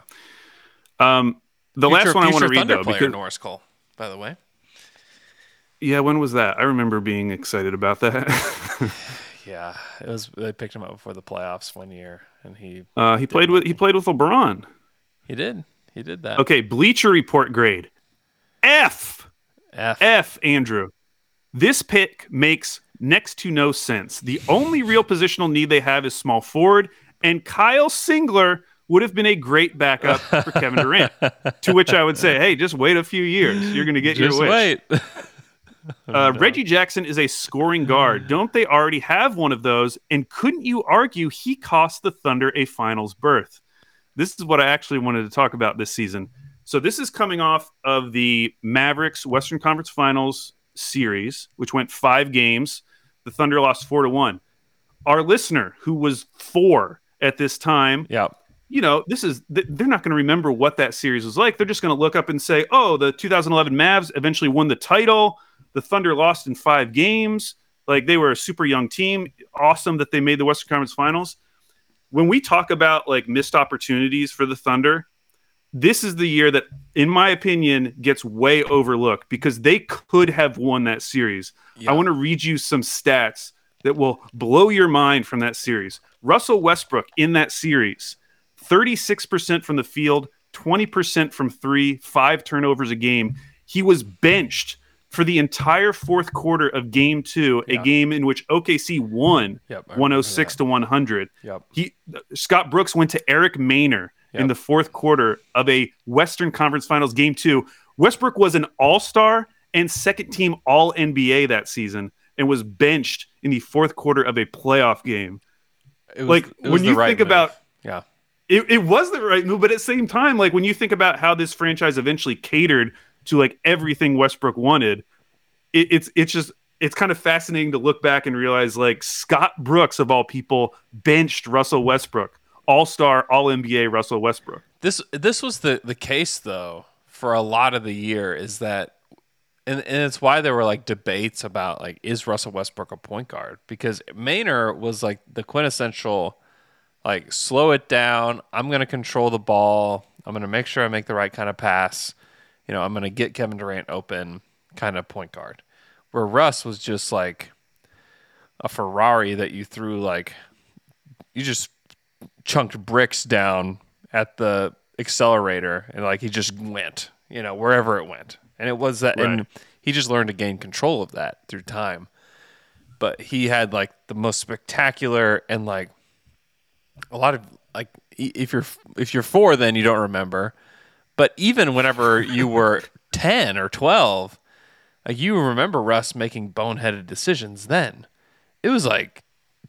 Um, the Future- last one I want to read, though, because Norris Cole, by the way. Yeah, when was that? I remember being excited about that. Yeah, it was. They picked him up before the playoffs one year, and he uh, he played with he played with LeBron. he did he did that. Okay, Bleacher Report grade F. F. F. Andrew. This pick makes next to no sense. The only real positional need they have is small forward, and Kyle Singler would have been a great backup for Kevin Durant. to which I would say, hey, just wait a few years. You're going to get Just your wish. wait. Uh, Reggie Jackson is a scoring guard. Don't they already have one of those? And couldn't you argue he cost the Thunder a finals berth? This is what I actually wanted to talk about this season. So, this is coming off of the Mavericks Western Conference Finals series, which went five games. The Thunder lost four to one. Our listener, who was four at this time, yeah. you know, this is they're not going to remember what that series was like. They're just going to look up and say, "Oh, the 2011 Mavs eventually won the title. The Thunder lost in 5 games. Like they were a super young team. Awesome that they made the Western Conference Finals." When we talk about like missed opportunities for the Thunder, this is the year that in my opinion gets way overlooked because they could have won that series. Yeah. I want to read you some stats that will blow your mind from that series. Russell Westbrook in that series 36% from the field, 20% from three, five turnovers a game. He was benched for the entire fourth quarter of game two, a Yeah. game in which OKC won Yep, I remember 106 to 100. Yep. He Scott Brooks went to Eric Maynor in the fourth quarter of a Western Conference Finals game two. Westbrook was an all star and second team all NBA that season and was benched in the fourth quarter of a playoff game. It was, Like, when the you right think move. about- yeah, It, it was the right move, but at the same time, like when you think about how this franchise eventually catered to like everything Westbrook wanted, it, it's it's just it's kind of fascinating to look back and realize like Scott Brooks of all people benched Russell Westbrook, all star, all NBA Russell Westbrook. this this was the the case though for a lot of the year is that. And, and it's why there were like debates about like is Russell Westbrook a point guard because Maynor was like the quintessential like slow it down. I'm going to control the ball. I'm going to make sure I make the right kind of pass. You know, I'm going to get Kevin Durant open kind of point guard. Where Russ was just like a Ferrari that you threw like you just chunked bricks down at the accelerator and like he just went, you know, wherever it went. And it was that and he just learned to gain control of that through time. But he had like the most spectacular and like a lot of like if you're if you're 4 then you don't remember. But even whenever you were 10 or 12, like you remember Russ making boneheaded decisions then. It was like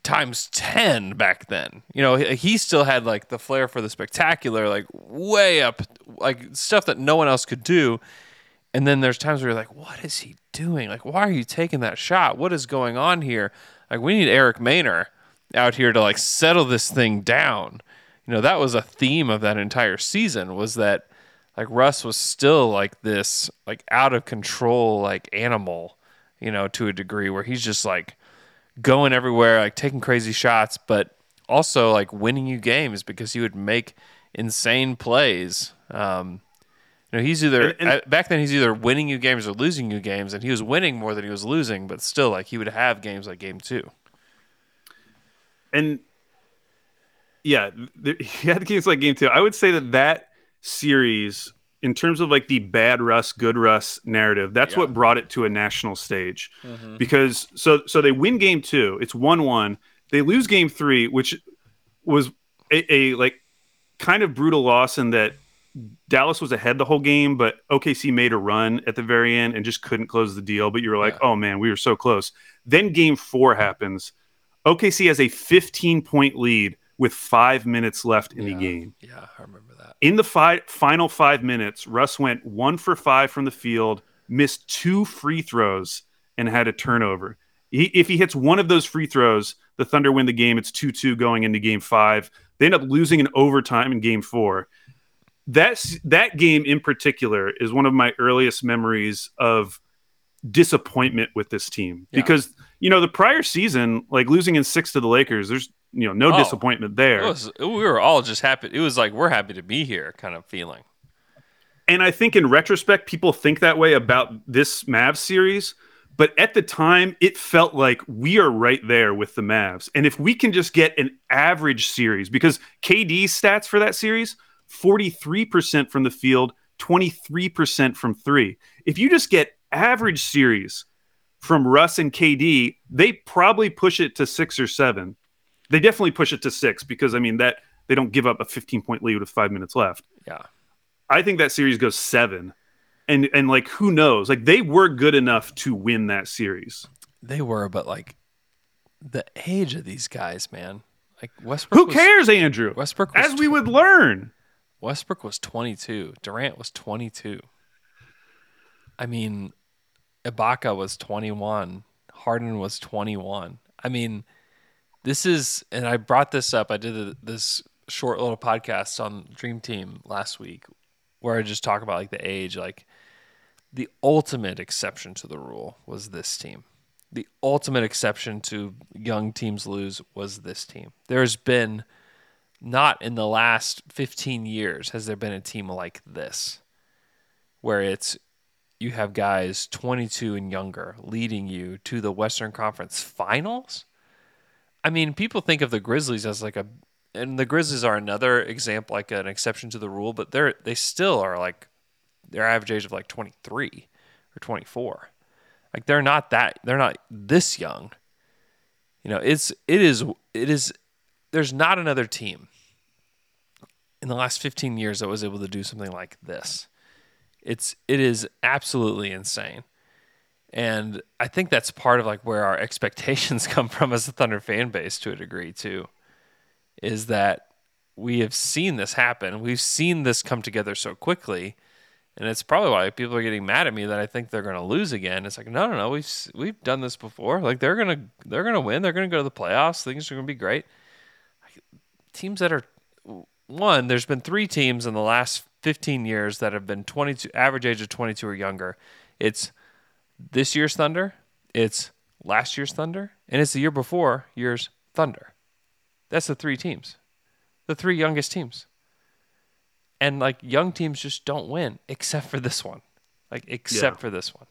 times 10 back then. You know, he, still had like the flair for the spectacular, like way up, like stuff that no one else could do. And then there's times where you're like, what is he doing? Like, why are you taking that shot? What is going on here? Like, we need Eric Maynor out here to like settle this thing down. You know, that was a theme of that entire season was that like Russ was still like this like out of control like animal, you know, to a degree where he's just like going everywhere, like taking crazy shots, but also like winning you games because he would make insane plays. Um, you know, he's either And- and- back then he's either winning you games or losing you games, and he was winning more than he was losing, but still, like he would have games like game two. And yeah, he had games like game two. I would say that that series, in terms of like the bad Russ, good Russ narrative, that's what brought it to a national stage. Mm-hmm. Because so so they win game two, it's one one. They lose game three, which was a, a like kind of brutal loss in that Dallas was ahead the whole game, but OKC made a run at the very end and just couldn't close the deal. But you were like, Yeah. oh man, we were so close. Then game four happens. OKC has a 15 point lead with five minutes left in the game. Yeah, I remember that. In the fi- final five minutes, Russ went one for five from the field, missed two free throws, and had a turnover. He, if he hits one of those free throws, the Thunder win the game. It's 2 2 going into game five. They end up losing in overtime in game four. That's, that game in particular is one of my earliest memories of disappointment with this team Yeah. because, you know, the prior season, like losing in six to the Lakers, there's, you know, no Oh. disappointment there. It was, we were all just happy. It was like we're happy to be here, kind of feeling. And I think in retrospect, people think that way about this Mavs series. But at the time, it felt like we are right there with the Mavs. And if we can just get an average series, because KD's stats for that series 43% from the field, 23% from three. If you just get average series from Russ and KD, they probably push it to six or seven. They definitely push it to six because, I mean, that they don't give up a 15 point lead with five minutes left. Yeah. I think that series goes seven. And and like who knows? Like they were good enough to win that series. They were, but like the age of these guys, man. Like Westbrook. Who was- cares, Andrew? Westbrook was As we would learn. Westbrook was 22. Durant was 22. I mean, Ibaka was 21. Harden was 21. I mean, this is, and I brought this up. I did a, this short little podcast on Dream Team last week where I just talk about like the age. Like, the ultimate exception to the rule was this team. The ultimate exception to young teams lose was this team. There's been not in the last 15 years has there been a team like this where it's you have guys 22 and younger leading you to the Western Conference Finals. I mean, people think of the Grizzlies as like a and the Grizzlies are another example like an exception to the rule, but they're they still are like their average age of like 23 or 24. Like they're not that they're not this young. You know, it's it is it is there's not another team in the last 15 years that was able to do something like this. It's it is absolutely insane. And I think that's part of like where our expectations come from as a Thunder fan base to a degree too. Is that we have seen this happen. We've seen this come together so quickly. And it's probably why people are getting mad at me that I think they're going to lose again. It's like, no, no, no. We've we've done this before. Like they're gonna they're gonna win. They're gonna go to the playoffs. Things are gonna be great. Teams that are one, there's been three teams in the last 15 years that have been 22 average age of 22 or younger. It's this year's Thunder, it's last year's Thunder, and it's the year before year's Thunder. That's the three teams, the three youngest teams. And like young teams just don't win, except for this one, like except Yeah. for this one.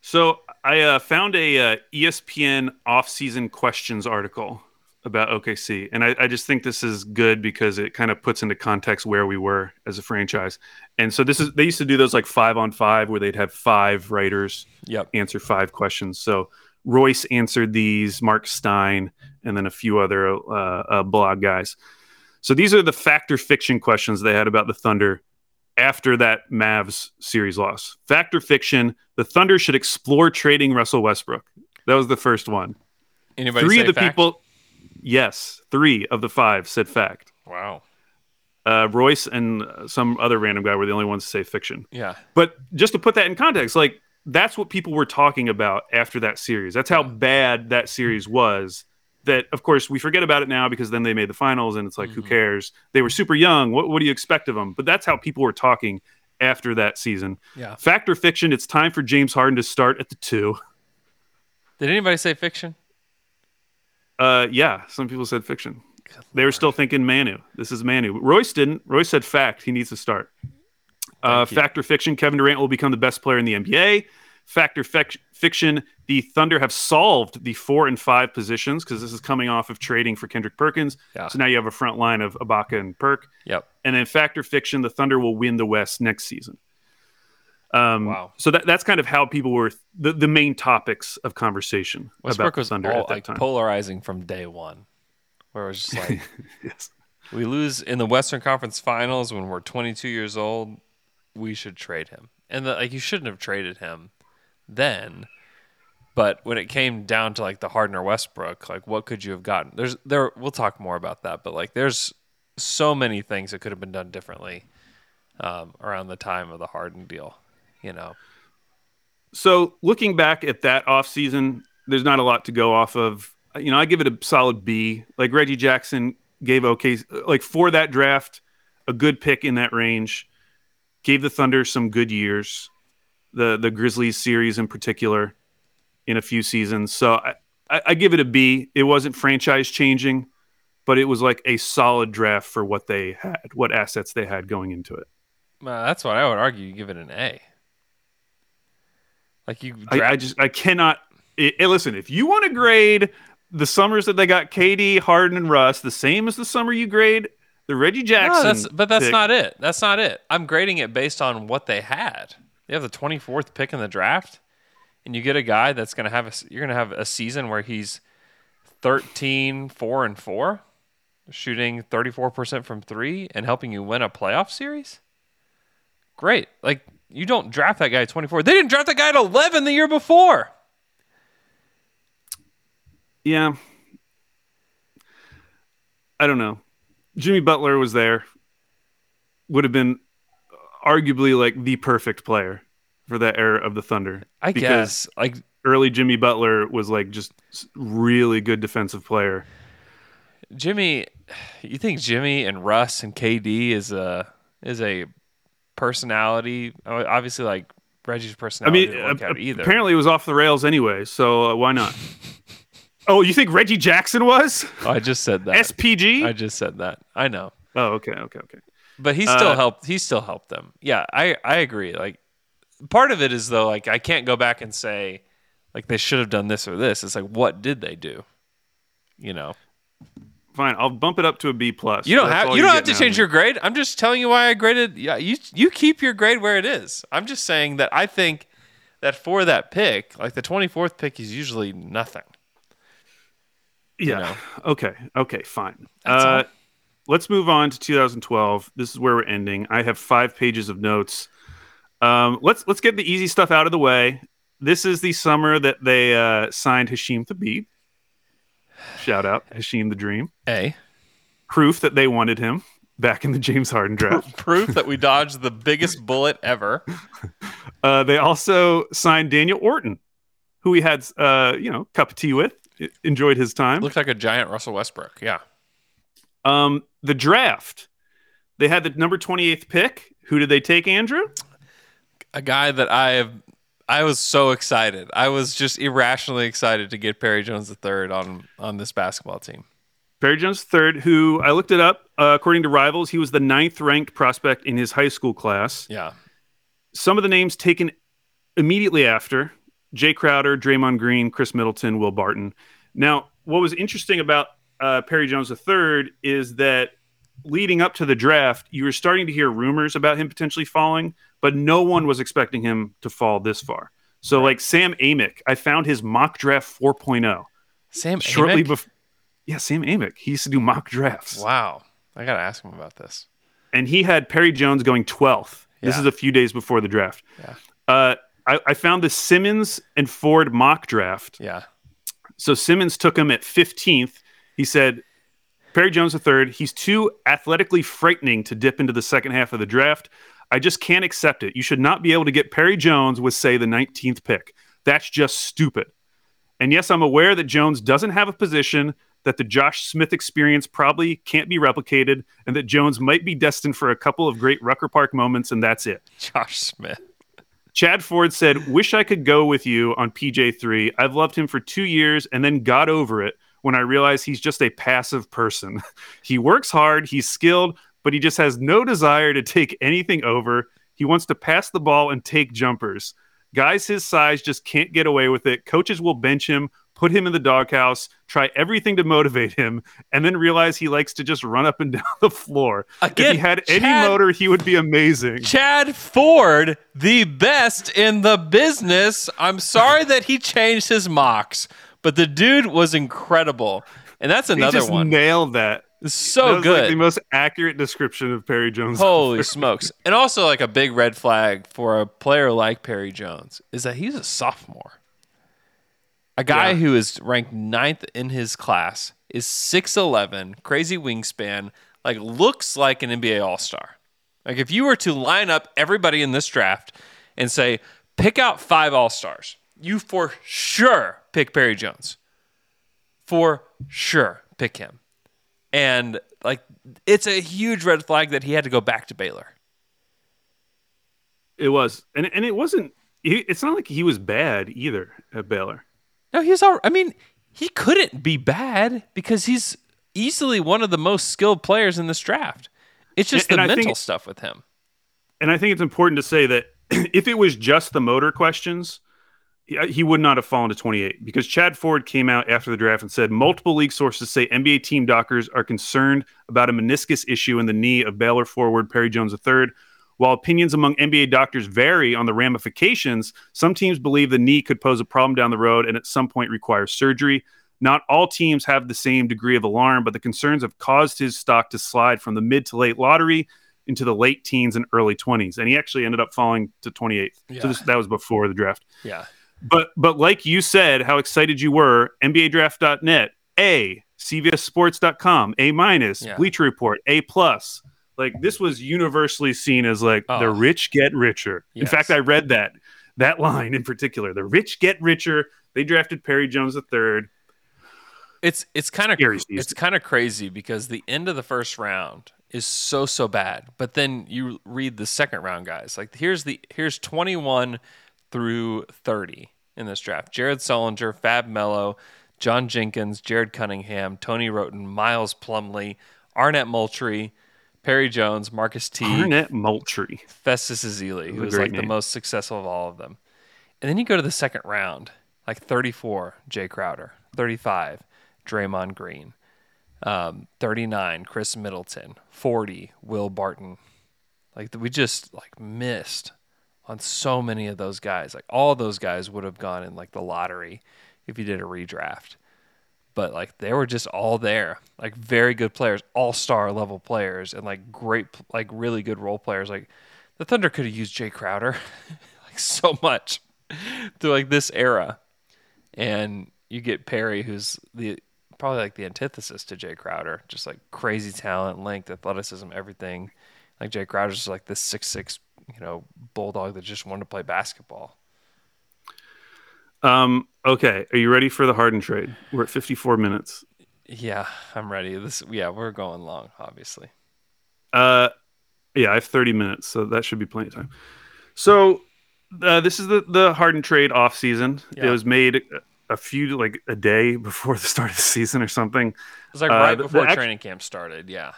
So I uh, found a uh, ESPN off-season questions article about OKC, and I, I just think this is good because it kind of puts into context where we were as a franchise. And so this is they used to do those like five on five where they'd have five writers Yep. answer five questions. So Royce answered these, Mark Stein, and then a few other uh, uh, blog guys. So these are the factor fiction questions they had about the Thunder after that Mavs series loss. Factor fiction: the Thunder should explore trading Russell Westbrook. That was the first one. Anybody three of the fact? people, yes, three of the five said fact. Wow. Uh, Royce and some other random guy were the only ones to say fiction. Yeah. But just to put that in context, like that's what people were talking about after that series. That's how bad that series was. That of course we forget about it now because then they made the finals and it's like who cares? They were super young. What what do you expect of them? But that's how people were talking after that season. Yeah. Fact or fiction? It's time for James Harden to start at the two. Did anybody say fiction? Uh, yeah, some people said fiction. They were still thinking Manu. This is Manu. Royce didn't. Royce said fact. He needs to start. Uh, fact or fiction? Kevin Durant will become the best player in the NBA. Fact or fic- fiction? The Thunder have solved the four and five positions because this is coming off of trading for Kendrick Perkins. Yeah. So now you have a front line of Ibaka and Perk. Yep. And then factor fiction, the Thunder will win the West next season. Um, Wow. So that, that's kind of how people were the, the main topics of conversation Westbrook about was Thunder all, at that like polarizing from day one, where it was just like yes. we lose in the Western Conference Finals when we're 22 years old. We should trade him, and the, like you shouldn't have traded him then. But when it came down to like the Harden or Westbrook, like what could you have gotten? There's there. We'll talk more about that, but like there's so many things that could have been done differently um, around the time of the Harden deal. You know, So looking back at that offseason, there's not a lot to go off of. You know, I give it a solid B. Like Reggie Jackson gave okay, like for that draft, a good pick in that range. Gave the Thunder some good years. The the Grizzlies series in particular, in a few seasons. So I, I, I give it a B. It wasn't franchise changing, but it was like a solid draft for what they had, what assets they had going into it. Well, that's what I would argue. You give it an A. Like you, I, I just I cannot. i i- listen, if you want to grade the summers that they got KD, Harden, and Russ the same as the summer you grade the Reggie Jackson, No, that's, but that's pick, not it. That's not it. I'm grading it based on what they had. You have the 24th pick in the draft, and you get a guy that's going to have a. You're going to have a season where he's 13, four and four, shooting 34 percent from three, and helping you win a playoff series. Great. Like you don't draft that guy at 24. They didn't draft that guy at 11 the year before. Yeah, I don't know. Jimmy Butler was there. Would have been arguably like the perfect player for that era of the Thunder. I Because guess. Like early Jimmy Butler was like just really good defensive player. Jimmy, you think Jimmy and Russ and KD is a is a personality? Obviously, like Reggie's personality. I mean, didn't work a- out either. apparently it was off the rails anyway, so uh, why not? oh, you think Reggie Jackson was Oh, I just said that. SPG? I just said that. I know, oh, okay, okay, okay. but he still Uh, helped. He still helped them. Yeah, I I agree. Like part of it is though, like I can't go back and say like they should have done this or this. It's like what did they do? You know, Fine, I'll bump it up to a B plus. you don't That's have you don't have to getting out of change your grade. I'm just telling you why I graded. Yeah, you you keep your grade where it is. I'm just saying that I think that for that pick, like the 24th pick, is usually nothing. Yeah. know. Okay. Okay. Fine. Uh, let's move on to 2012. This is where we're ending. I have five pages of notes. Um, let's let's get the easy stuff out of the way. This is the summer that they uh, signed Hasheem Thabeet. Shout out Hasheem the Dream. A Proof that they wanted him back in the James Harden draft. proof that we dodged the biggest bullet ever. Uh, they also signed Daniel Orton, who we had, uh, you know, cup of tea with. Enjoyed his time. Looked like a giant Russell Westbrook. Yeah. Um, the draft. They had the number 28th pick. Who did they take, Andrew? a guy that I have. I was so excited. I was just irrationally excited to get Perry Jones III on on this basketball team. Perry Jones third, who I looked it up. Uh, according to Rivals, he was the ninth ranked prospect in his high school class. Yeah. Some of the names taken immediately after Jae Crowder, Draymond Green, Khris Middleton, Will Barton. Now, what was interesting about uh, Perry Jones III is that leading up to the draft, you were starting to hear rumors about him potentially falling, but no one was expecting him to fall this far. So, like Sam Amick, I found his mock draft 4.0 Sam shortly before. Yeah, Sam Amick. He used to do mock drafts. Wow. I gotta ask him about this. and he had Perry Jones going 12th. This is a few days before the draft. Yeah. Uh, I, I found the Simmons and Ford mock draft. Yeah. So Simmons took him at 15th. He said, Perry Jones III, he's too athletically frightening to dip into the second half of the draft. I just can't accept it. You should not be able to get Perry Jones with, say, the 19th pick. That's just stupid. And yes, I'm aware that Jones doesn't have a position, that the Josh Smith experience probably can't be replicated, and that Jones might be destined for a couple of great Rucker Park moments, and that's it. Josh Smith. Chad Ford said, Wish I could go with you on PJ3. I've loved him for two years and then got over it when I realized he's just a passive person. he works hard, he's skilled, but he just has no desire to take anything over. He wants to pass the ball and take jumpers. Guys his size just can't get away with it. Coaches will bench him, put him in the doghouse, try everything to motivate him, and then realize he likes to just run up and down the floor. if he had any motor, he would be amazing. Chad Ford, the best in the business. I'm sorry that he changed his mocks, but the dude was incredible. And that's He another just one. nailed that. That so was good. like the most accurate description of Perry Jones. Holy smokes. And also like a big red flag for a player like Perry Jones is that he's a sophomore. A guy Yeah. who is ranked ninth in his class is 6'11, crazy wingspan, like looks like an NBA All-Star. Like if you were to line up everybody in this draft and say, pick out five All-Stars, you for sure pick Perry Jones. For sure pick him. And like it's a huge red flag that he had to go back to Baylor. It was, and and it wasn't. He, it's not like he was bad either at Baylor. No, he's all I mean, he couldn't be bad because he's easily one of the most skilled players in this draft. It's just And- the and I think- mental stuff with him. And I think it's important to say that if it was just the motor questions, he- would not have fallen to 28 because Chad Ford came out after the draft and said multiple league sources say NBA team doctors are concerned about a meniscus issue in the knee of Baylor forward Perry Jones III. While opinions among NBA doctors vary on the ramifications, some teams believe the knee could pose a problem down the road and at some point require surgery. Not all teams have the same degree of alarm, but the concerns have caused his stock to slide from the mid to late lottery into the late teens and early 20s. And he actually ended up falling to 28th. Yeah. So this, that was before the draft. Yeah. But but like you said, how excited you were, NBA NBADraft.net, A, CBSSports.com, A minus, Yeah. Bleacher Report, A plus. Like this was universally seen as like Oh. the rich get richer. In fact, I read that that line in particular. The rich get richer. They drafted Perry Jones III. It's it's kind of it's kind of crazy because the end of the first round is so so bad, but then you read the second round guys. Like here's the here's 21 through 30 in this draft. Jared Sullinger, Fab Melo, John Jenkins, Jared Cunningham, Tony Wroten, Miles Plumlee, Arnett Moultrie, Perry Jones, Marcus T, Arnett Moultrie. Festus Ezeli, That's who was like the most successful of all of them. And then you go to the second round, like 34, Jae Crowder, 35, Draymond Green, um, 39, Khris Middleton, 40, Will Barton. Like we just like missed on so many of those guys. Like all those guys would have gone in like the lottery if you did a redraft. But like they were just all there, like very good players, all star level players, and like great, like really good role players. Like the Thunder could have used Jae Crowder like so much through like this era, and you get Perry, who's the probably like the antithesis to Jae Crowder, just like crazy talent, length, athleticism, everything. Like Jae Crowder's like this six six, you know, bulldog that just wanted to play basketball. Um, okay. Are you ready for the Harden trade? We're at 54 minutes. Yeah, I'm ready. This, yeah, we're going long, obviously. Uh, yeah, I have 30 minutes, so that should be plenty of time. So, uh, this is the the Harden trade off season. It was made a- few like a day before the start of the season or something. It was like Uh, right the- before the act- training camp started. Yeah.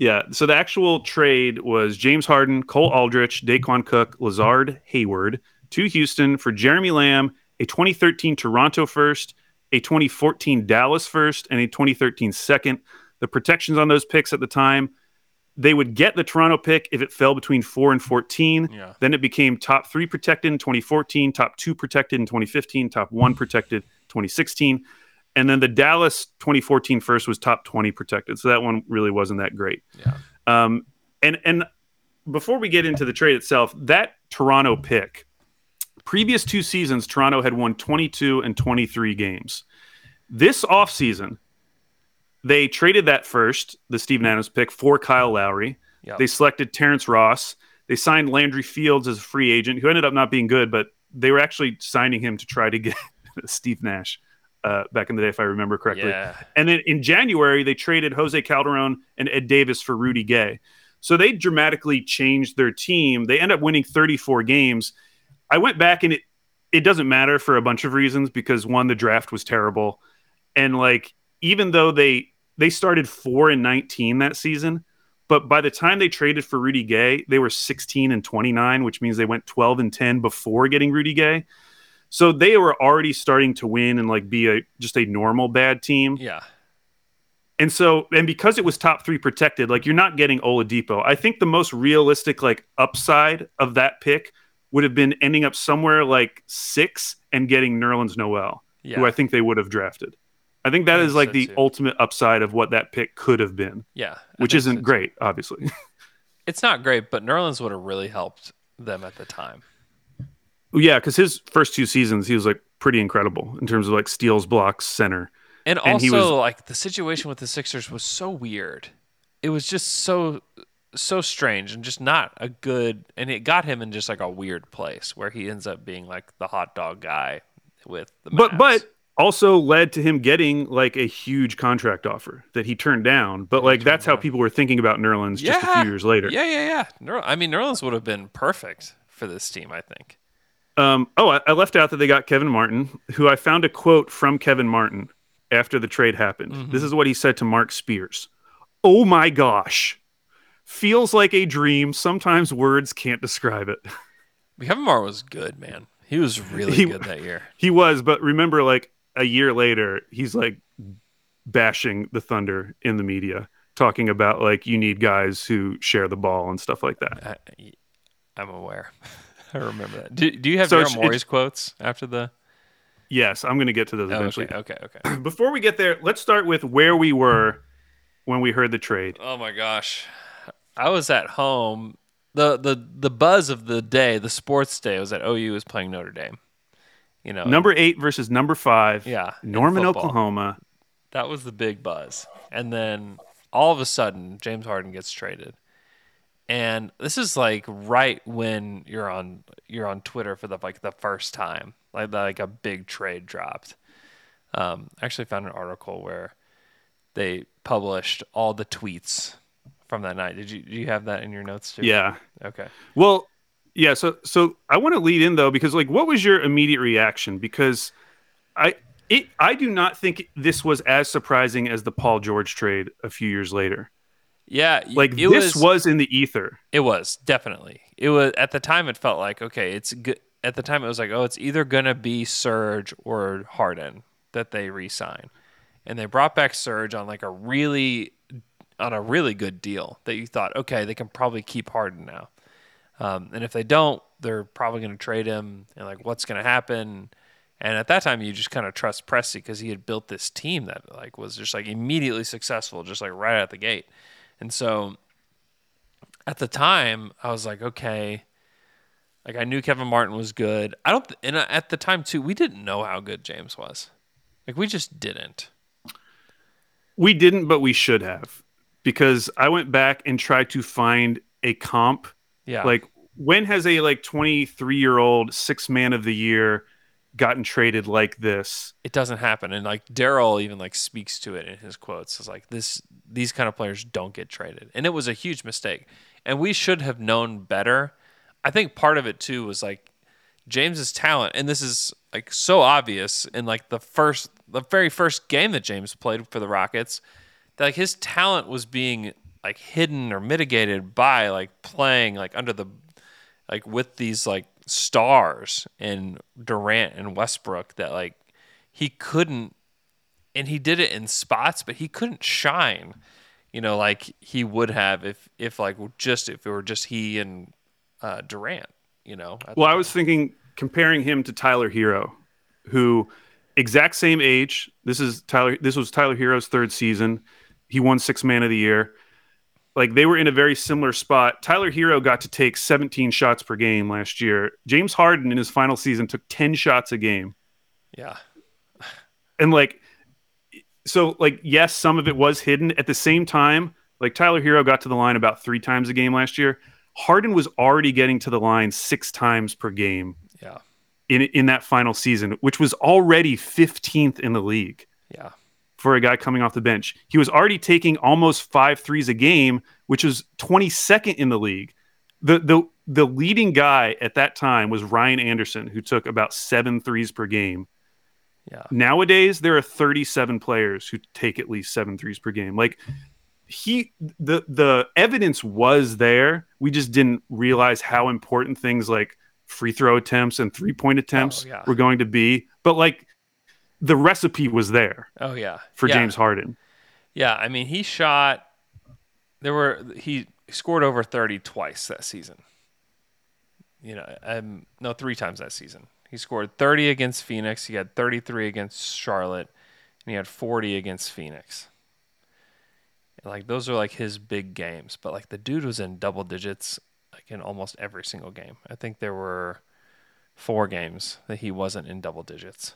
Yeah. So the actual trade was James Harden, Cole Aldrich, Daequan Cook, Lazar Hayward to Houston for Jeremy Lamb, a 2013 Toronto first, a 2014 Dallas first, and a 2013 second. The protections on those picks at the time, they would get the Toronto pick if it fell between four and 14. Yeah. Then it became top three protected in 2014, top two protected in 2015, top one protected 2016. And then the Dallas 2014 first was top 20 protected. So that one really wasn't that great. Yeah. Um, and and before we get into the trade itself, that Toronto pick, previous two seasons, Toronto had won 22 and 23 games. This offseason, they traded that first, the Steven Adams pick, for Kyle Lowry. Yep. They selected Terrence Ross. They signed Landry Fields as a free agent, who ended up not being good, but they were actually signing him to try to get Steve Nash uh, back in the day, if I remember correctly. Yeah. And then in January, they traded Jose Calderon and Ed Davis for Rudy Gay. So they dramatically changed their team. They end up winning 34 games. I went back and it it doesn't matter for a bunch of reasons because one, the draft was terrible. And like even though they they started four and 19 that season, but by the time they traded for Rudy Gay, they were 16 and 29, which means they went 12 and 10 before getting Rudy Gay. So they were already starting to win and like be a just a normal bad team. Yeah. And so, and because it was top three protected, like you're not getting Oladipo. I think the most realistic like upside of that pick would have been ending up somewhere like six and getting Nerlens Noel, Yeah. who I think they would have drafted. I think that I is think like so, the too. ultimate upside of what that pick could have been, yeah. I which isn't so, great, obviously. It's not great, but Nerlens would have really helped them at the time. Yeah, because his first two seasons, he was like pretty incredible in terms of like steals, blocks, center. And, And also, was- like the situation with the Sixers was so weird. It was just so so strange and just not a good. And it got him in just like a weird place where he ends up being like the hot dog guy with the. but Mavs. but also led to him getting like a huge contract offer that he turned down. But like that's how people were thinking about Nerlens just a few years later. yeah, yeah, yeah. Ner- I mean, Nerlens would have been perfect for this team. I think. Um, oh, I, I left out that they got Kevin Martin, who I found a quote from Kevin Martin after the trade happened. Mm-hmm. This is what he said to Mark Spears. Oh my gosh. Feels like a dream. Sometimes words can't describe it. Kevin Martin was good, man. He was really He- good that year. He was, but remember, like a year later, he's like bashing the Thunder in the media, talking about like you need guys who share the ball and stuff like that. I, I'm aware. I remember that. Do, do you have So Daryl it's- it's- Morey's quotes after the? Yes, I'm going to get to those Oh, eventually. okay, okay, okay. Before we get there, let's start with where we were when we heard the trade. Oh my gosh, I was at home. the the The buzz of the day, the sports day, was that OU was playing Notre Dame. You know, Number eight versus number five. Yeah, Norman. Oklahoma. that was the big buzz, and then all of a sudden, James Harden gets traded, and this is like right when you're on you're on Twitter for the like the first time, like like a big trade dropped. Um, I actually found an article where they published all the tweets from that night. Did you do you have that in your notes too? Yeah. Okay. Well, yeah. So, so I want to lead in though, because like, what was your immediate reaction? Because I, it, I do not think this was as surprising as the Paul George trade a few years later. Yeah. Like this was, was in the ether. It was definitely. It was at the time. It felt like okay. It's good. At the time, it was like oh, it's either gonna be Serge or Harden that they re-sign, and they brought back Serge on like a really on a really good deal that you thought okay, they can probably keep Harden now, um, and if they don't, they're probably gonna trade him, and like what's gonna happen. And at that time, you just kind of trust Presti because he had built this team that like was just like immediately successful, just like right out the gate. And so at the time, I was like, okay, like I knew Kevin Martin was good. I don't, and at the time too, we didn't know how good James was. Like we just didn't. We didn't, but we should have, because I went back and tried to find a comp. Yeah. Like, when has a like 23 year old six man of the year gotten traded like this? it doesn't happen. And like Daryl even like speaks to it in his quotes. It's like this, these kind of players don't get traded, and it was a huge mistake. And we should have known better. I think part of it too was like James's talent, and this is like so obvious in like the first, the very first game that James played for the Rockets, that like his talent was being like hidden or mitigated by like playing like under the like with these like stars and Durant and Westbrook that like he couldn't and he did it in spots but he couldn't shine you know like he would have if if like just if it were just he and uh Durant you know Well, I was thinking comparing him to Tyler Herro, who exact same age. This is Tyler. This was Tyler Herro's third season. He won six man of the year. Like they were in a very similar spot. Tyler Herro got to take 17 shots per game last year. James Harden in his final season took 10 shots a game. yeah And like so like yes, some of it was hidden at the same time. Like Tyler Herro got to the line about 3 times a game last year. Harden was already getting to the line 6 times per game yeah in in that final season, which was already 15th in the league yeah for a guy coming off the bench. He was already taking almost five threes a game, which was 22nd in the league. The the the leading guy at that time was Ryan Anderson, who took about seven threes per game. yeah Nowadays, there are 37 players who take at least seven threes per game. Like he the the evidence was there. We just didn't realize how important things like free throw attempts and three point oh, attempts Oh, yeah. were going to be. But like the recipe was there Oh yeah. for Yeah. James Harden. Yeah, I mean, he shot. There were he scored over thirty twice that season. You know, um, no, three times that season. He scored thirty against Phoenix. He had thirty-three against Charlotte, and he had forty against Phoenix. And, like those are like his big games, but like the dude was in double digits like in almost every single game. I think there were four games that he wasn't in double digits.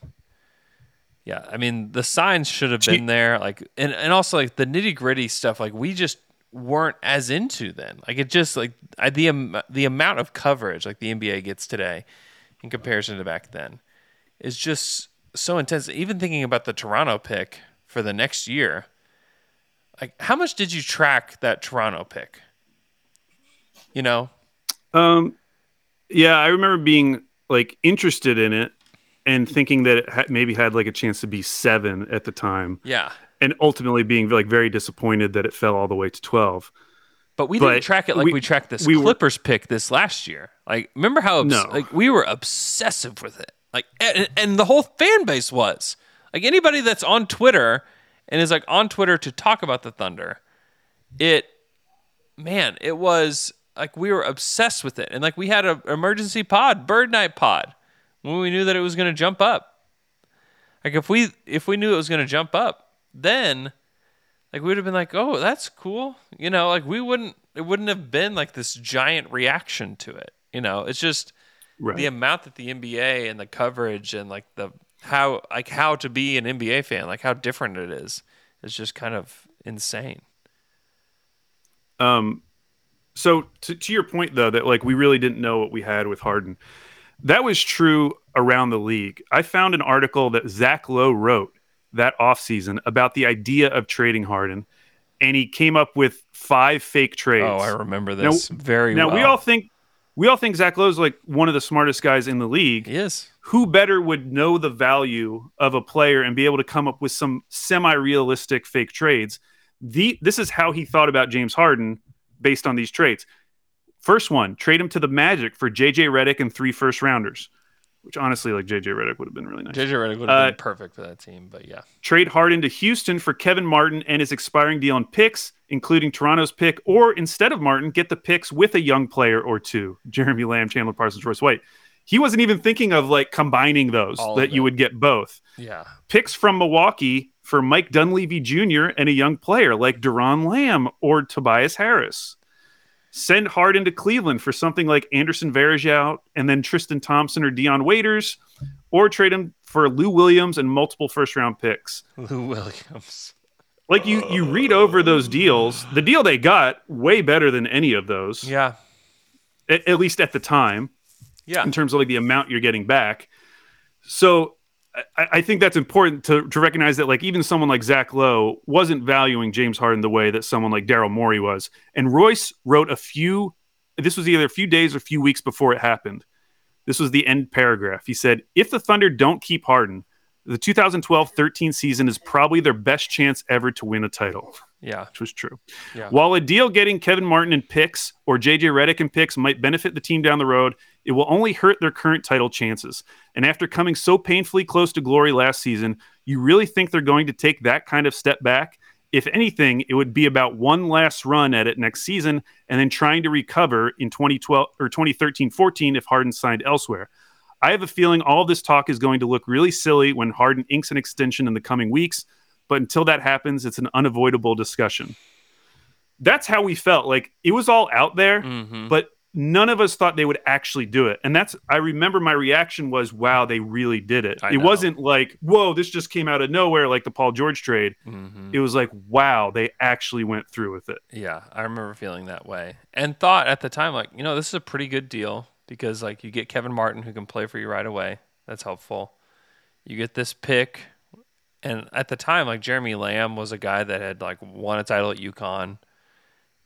Yeah, I mean the signs should have been there, like, and and also like the nitty gritty stuff, like we just weren't as into then. Like it just like I, the am- the amount of coverage like the NBA gets today, in comparison to back then, is just so intense. Even thinking about the Toronto pick for the next year, like how much did you track that Toronto pick? You know, Um, yeah, I remember being like interested in it and thinking that it ha- maybe had like a chance to be seven at the time, yeah, and ultimately being like very disappointed that it fell all the way to twelve. But we But didn't track it like we, we- tracked this we were- Clippers pick this last year. Like, remember how obs- No. like we were obsessive with it. Like, and, and the whole fan base was like anybody that's on Twitter and is like on Twitter to talk about the Thunder. It, man, it was like we were obsessed with it, and like we had an emergency pod, Bird Night pod, when we knew that it was going to jump up. Like if we if we knew it was going to jump up, then like we would have been like, "Oh, that's cool." You know, like we wouldn't it wouldn't have been like this giant reaction to it. You know, it's just Right. the amount that the NBA and the coverage and like the how like how to be an NBA fan, like how different it is, is just kind of insane. Um, so to, to your point though, that like we really didn't know what we had with Harden. That was true around the league. I found an article that Zach Lowe wrote that offseason about the idea of trading Harden, and he came up with five fake trades. Oh, I remember this very well. now well. we all think we all think Zach Lowe's like one of the smartest guys in the league. Yes. Who better would know the value of a player and be able to come up with some semi-realistic fake trades? The this is how he thought about James Harden based on these trades. First one, trade him to the Magic for JJ Redick and three first rounders, which honestly, like JJ Redick would have been really nice. JJ Redick would have Uh, been perfect for that team, but yeah. Trade Harden to Houston for Kevin Martin and his expiring deal on picks, including Toronto's pick, or instead of Martin, get the picks with a young player or two. Jeremy Lamb, Chandler Parsons, Royce White. He wasn't even thinking of like combining those All that you would get both. Yeah. Picks from Milwaukee for Mike Dunleavy Jr. and a young player like Doron Lamb or Tobias Harris. Send Harden to Cleveland for something like Anderson Varejao and then Tristan Thompson or Dion Waiters, or trade him for Lou Williams and multiple first round picks Lou Williams. like you you read over those deals the deal they got way better than any of those Yeah. at, at least at the time Yeah. in terms of like the amount you're getting back so I, I think that's important to, to recognize that like even someone like Zach Lowe wasn't valuing James Harden the way that someone like Daryl Morey was and Royce wrote a few this was either a few days or a few weeks before it happened this was the end paragraph he said if the Thunder don't keep Harden the 2012-13 season is probably their best chance ever to win a title Yeah. which was true. Yeah. While a deal getting Kevin Martin in picks or JJ Redick in picks might benefit the team down the road, it will only hurt their current title chances. And after coming so painfully close to glory last season, you really think they're going to take that kind of step back? If anything, it would be about one last run at it next season and then trying to recover in 2012 or 2013-14 if Harden signed elsewhere. I have a feeling all this talk is going to look really silly when Harden inks an extension in the coming weeks, but until that happens, it's an unavoidable discussion. That's how we felt. Like it was all out there, Mm-hmm. but none of us thought they would actually do it. And that's I remember my reaction was, "Wow, they really did it." I it know. wasn't like, "Whoa, this just came out of nowhere," like the Paul George trade. Mm-hmm. It was like, "Wow, they actually went through with it." Yeah, I remember feeling that way and thought at the time, like, you know, this is a pretty good deal because, like, you get Kevin Martin who can play for you right away. That's helpful. You get this pick. And at the time, like, Jeremy Lamb was a guy that had, like, won a title at UConn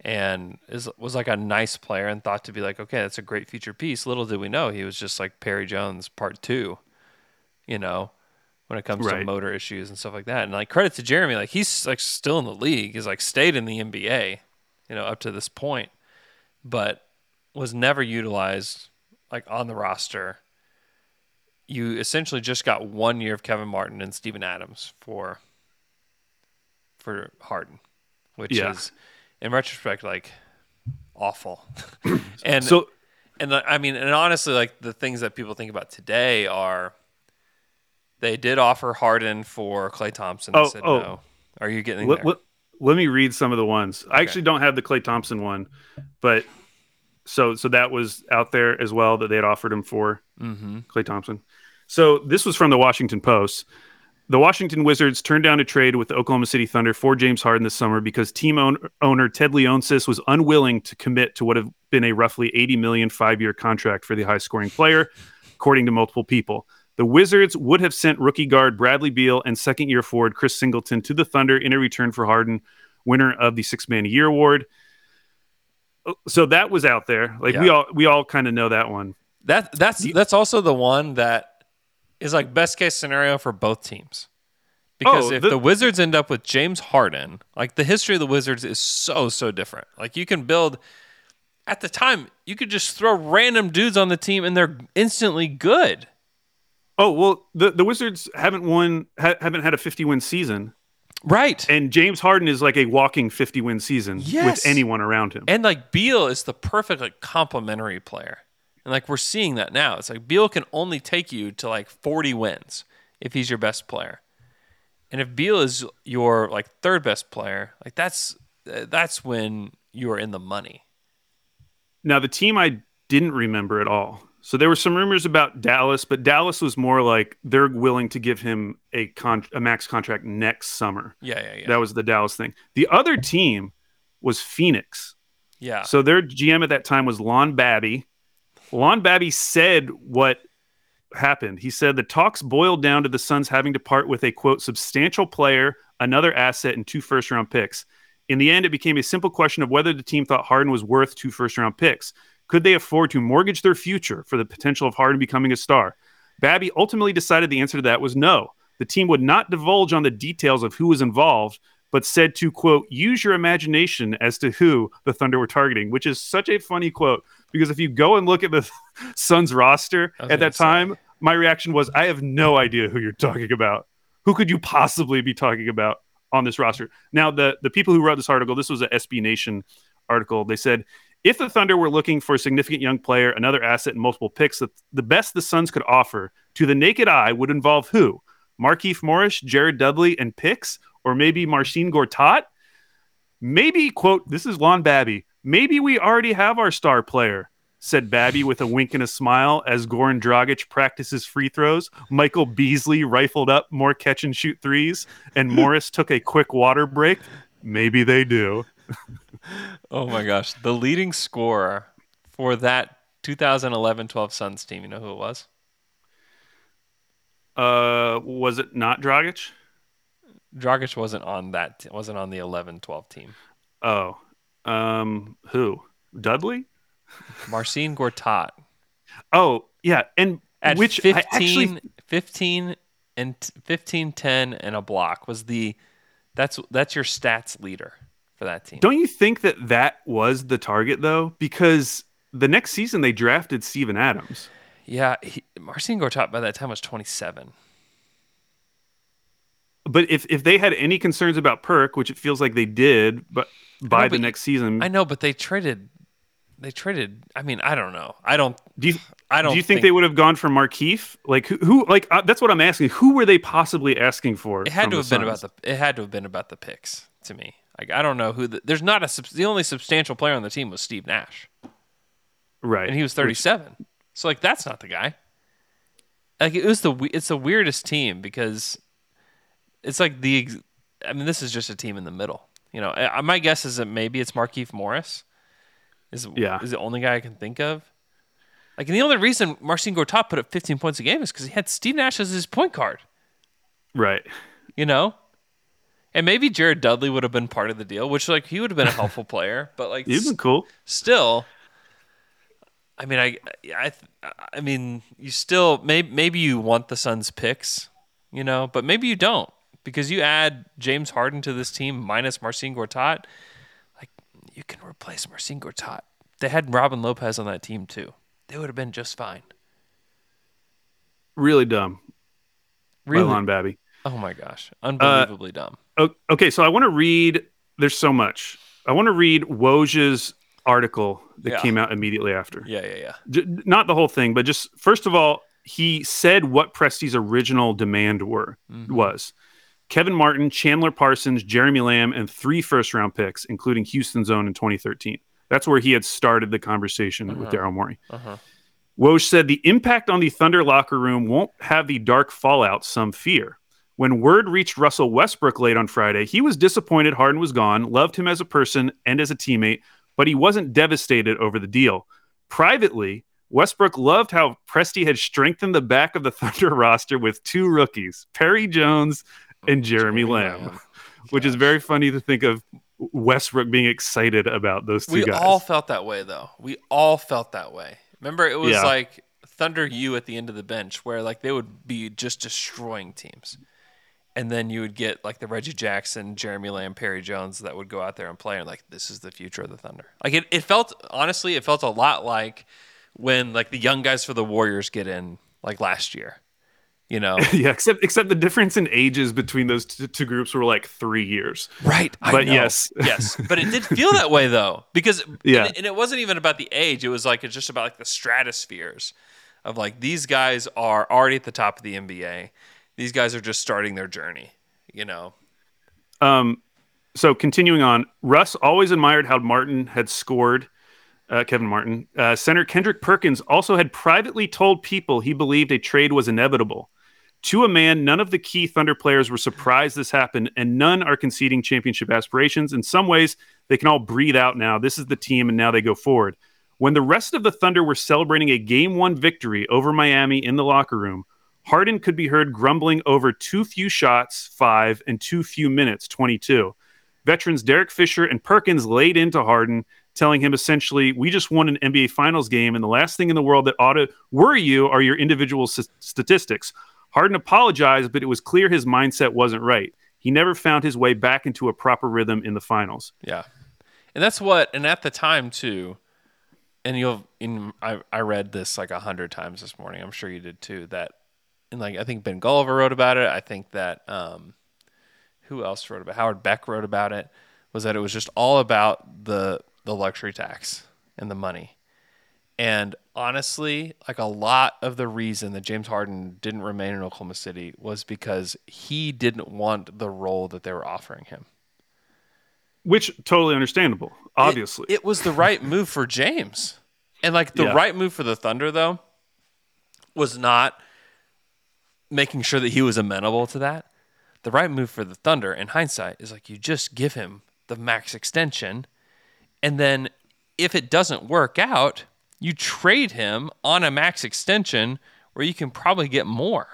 and is, was, like, a nice player and thought to be, like, okay, that's a great future piece. Little did we know he was just, like, Perry Jones part two, you know? when it comes to motor issues and stuff like that. And like credit to Jeremy, like he's like still in the league, he's like stayed in the NBA, you know, up to this point, but was never utilized like on the roster. You essentially just got one year of Kevin Martin and Steven Adams for for Harden, which Yeah. is in retrospect like awful. and So and the, I mean, and honestly, like the things that people think about today are they did offer Harden for Klay Thompson. Oh, said oh. no. Are you getting let, let, let me read some of the ones. I actually don't have the Klay Thompson one, but so so that was out there as well that they had offered him for mm-hmm. Klay Thompson. So this was from the Washington Post. The Washington Wizards turned down a trade with the Oklahoma City Thunder for James Harden this summer because team own, owner Ted Leonsis was unwilling to commit to what have been a roughly 80 million five-year contract for the high-scoring player, according to multiple people. The Wizards would have sent rookie guard Bradley Beal and second-year forward Chris Singleton to the Thunder in a return for Harden, winner of the Six Man a Year award. Oh, so that was out there. Like we all we all kind of know that one. That that's that's also the one that is like best case scenario for both teams. Because Oh, if the- the, Wizards end up with James Harden, like the history of the Wizards is so so different. Like you can build at the time, you could just throw random dudes on the team and they're instantly good. Oh well, the the Wizards haven't won, ha- haven't had a fifty win season, Right. and James Harden is like a walking fifty win season Yes. with anyone around him. And like Beal is the perfect like complementary player. And like we're seeing that now. It's like Beal can only take you to like 40 wins if he's your best player. And if Beal is your like third best player, like that's that's when you're in the money. now the team I didn't remember at all. So there were some rumors about Dallas, but Dallas was more like they're willing to give him a con- a max contract next summer. Yeah, yeah, yeah. That was the Dallas thing. The other team was Phoenix. yeah. So their GM at that time was Lon Babby. Lon Babby said what happened. He said the talks boiled down to the Suns having to part with a quote substantial player, another asset, and two first round picks. In the end, it became a simple question of whether the team thought Harden was worth two first round picks. Could they afford to mortgage their future for the potential of Harden becoming a star? Babby ultimately decided the answer to that was no. The team would not divulge on the details of who was involved, but said to quote, use your imagination as to who the Thunder were targeting, which is such a funny quote because if you go and look at the Suns roster at that time, my reaction was, I have no idea who you're talking about. Who could you possibly be talking about on this roster? Now, the the people who wrote this article, this was a SB Nation article. They said if the Thunder were looking for a significant young player, another asset, and multiple picks, the, the best the Suns could offer to the naked eye would involve who? Markieff Morris, Jared Dudley, and picks, or maybe Marcin Gortat? Maybe, quote, this is Lon Babby. Maybe we already have our star player, said Babby with a wink and a smile as Goran Dragic practices free throws. Michael Beasley rifled up more catch and shoot threes, and Morris took a quick water break. Maybe they do. Oh my gosh. The leading scorer for that 2011-12 Suns team, you know who it was? Uh, was it not Dragic? Dragic wasn't on that wasn't on the 11-12 team. Oh, um, who? Dudley? Marcin Gortat. Oh, yeah, and at which 15, actually 15 and t- 15 10 and a block was the that's that's your stats leader for that team don't you think that that was the target though? Because the next season they drafted Steven Adams. yeah he, Marcin Gortat by that time was 27 But if if they had any concerns about Perk, which it feels like they did, but by know, the but next season, I know but they traded they traded I mean I don't know I don't do you I don't do you think, they would have gone for Markieff? Like who? who like uh, that's what I'm asking. Who were they possibly asking for? it had to have been about the it had to have been about the picks to me like I don't know who the, there's not a the only substantial player on the team was Steve Nash right, and he was Which- 37. So like that's not the guy. Like it was the we- it's the weirdest team because it's like the ex- I mean this is just a team in the middle. You know, I, my guess is that maybe it's Markieff Morris. Is Yeah. is the only guy I can think of. Like and the only reason Marcin Gortat put up 15 points a game is because he had Steve Nash as his point guard. right. You know. And maybe Jared Dudley would have been part of the deal, which like he would have been a helpful player, but like He's been cool. still i mean i i i mean you still maybe maybe you want the suns picks you know, but maybe you don't because you add James Harden to this team minus Marcin Gortat, like you can replace Marcin Gortat. They had Robin Lopez on that team too. They would have been just fine. Really dumb. Really? By Lon Babby. Oh my gosh, uh, unbelievably dumb. Okay, so I want to read. There's so much. I want to read Woj's article that Yeah. came out immediately after. Yeah, yeah, yeah. Not the whole thing, but just first of all, he said what Presti's original demand were mm-hmm. was Kevin Martin, Chandler Parsons, Jeremy Lamb, and three first round picks, including Houston's own in 2013. That's where he had started the conversation with Daryl Morey. Uh-huh. Woj said the impact on the Thunder locker room won't have the dark fallout some fear. When word reached Russell Westbrook late on Friday, he was disappointed Harden was gone, loved him as a person and as a teammate, but he wasn't devastated over the deal. Privately, Westbrook loved how Presti had strengthened the back of the Thunder roster with two rookies, Perry Jones and Jeremy Lamb, which is very funny to think of Westbrook being excited about those two We guys. all felt that way though. We all felt that way. Remember, it was Yeah. like Thunder U at the end of the bench, where like they would be just destroying teams, and then you would get like the Reggie Jackson, Jeremy Lamb, Perry Jones that would go out there and play, and like this is the future of the Thunder. Like it, it felt honestly, it felt a lot like when like the young guys for the Warriors get in like last year. You know, yeah, except except the difference in ages between those t- two groups were like three years. Right. But yes. yes. But it did feel that way though, because Yeah. and, it, and it wasn't even about the age. It was like it's just about like the stratospheres of like these guys are already at the top of the NBA. These guys are just starting their journey. You know. Um, so continuing on, Russ always admired how Martin had scored. Uh, Kevin Martin, uh, Center Kendrick Perkins also had privately told people he believed a trade was inevitable. To a man, none of the key Thunder players were surprised this happened, and none are conceding championship aspirations. In some ways, they can all breathe out now. This is the team, and now they go forward. When the rest of the Thunder were celebrating a game one victory over Miami in the locker room, Harden could be heard grumbling over too few shots, five, and too few minutes, 22. Veterans Derek Fisher and Perkins laid into Harden, telling him essentially, We just won an NBA Finals game, and the last thing in the world that ought to worry you are your individual s- statistics. Harden apologized, but it was clear his mindset wasn't right. He never found his way back into a proper rhythm in the finals. Yeah. And that's what and at the time too, and you'll in I, I read this like a hundred times this morning. I'm sure you did too. That and like I think Ben Golliver wrote about it. I think that um who else wrote about it? Howard Beck wrote about it was that it was just all about the the luxury tax and the money. And honestly, like a lot of the reason that James Harden didn't remain in Oklahoma City was because he didn't want the role that they were offering him. Which totally understandable, obviously. It, it was the right move for James. And like the Yeah. right move for the Thunder though was not making sure that he was amenable to that. The right move for the Thunder in hindsight is like you just give him the max extension and then if it doesn't work out, you trade him on a max extension where you can probably get more.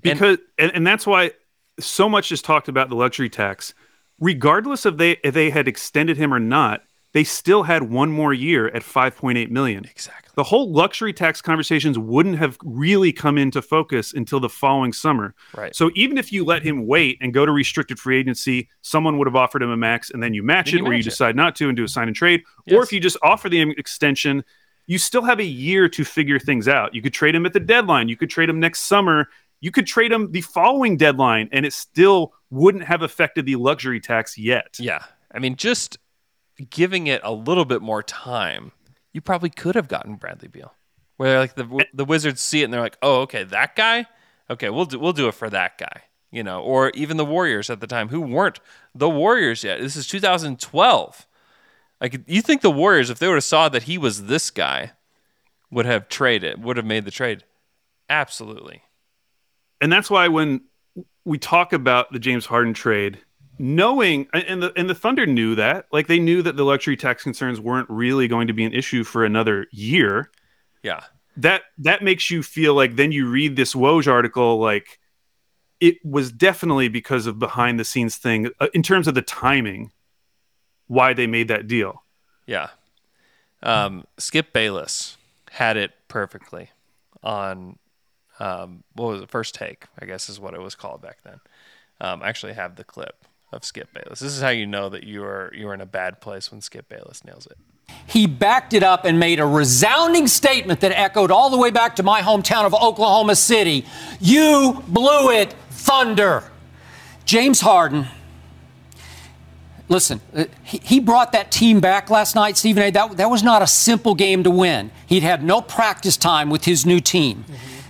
because and, and that's why so much is talked about the luxury tax regardless of they if they had extended him or not they still had one more year at 5.8 million Exactly. the whole luxury tax conversations wouldn't have really come into focus until the following summer Right. so even if you let him wait and go to restricted free agency someone would have offered him a max and then you match Then it you or you it. decide not to and do a sign and trade or if you just offer the extension you still have a year to figure things out you could trade him at the deadline you could trade him next summer you could trade him the following deadline and it still wouldn't have affected the luxury tax yet Yeah. I mean, just giving it a little bit more time, you probably could have gotten Bradley Beal. Where like the the Wizards see it and they're like, "Oh, okay, that guy. Okay, we'll do we'll do it for that guy." You know, or even the Warriors at the time who weren't the Warriors yet. This is 2012. Like you think the Warriors if they would have saw that he was this guy would have traded, would have made the trade. Absolutely. and that's why when we talk about the James Harden trade, knowing and the and the Thunder knew that, like they knew that the luxury tax concerns weren't really going to be an issue for another year. Yeah. That that makes you feel like then you read this Woj article like it was definitely because of behind the scenes thing uh, in terms of the timing why they made that deal. Yeah. Um, Skip Bayless had it perfectly on um, what was it? First take, I guess is what it was called back then. Um, I actually have the clip of Skip Bayless. This is how you know that you are you are in a bad place when Skip Bayless nails it. He backed it up and made a resounding statement that echoed all the way back to my hometown of Oklahoma City. You blew it, Thunder. James Harden. Listen, uh, he, he brought that team back last night, Stephen A. That, that was not a simple game to win. He'd had no practice time with his new team.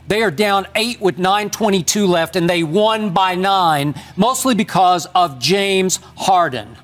They are down eight with 9.22 left, and they won by nine, mostly because of James Harden.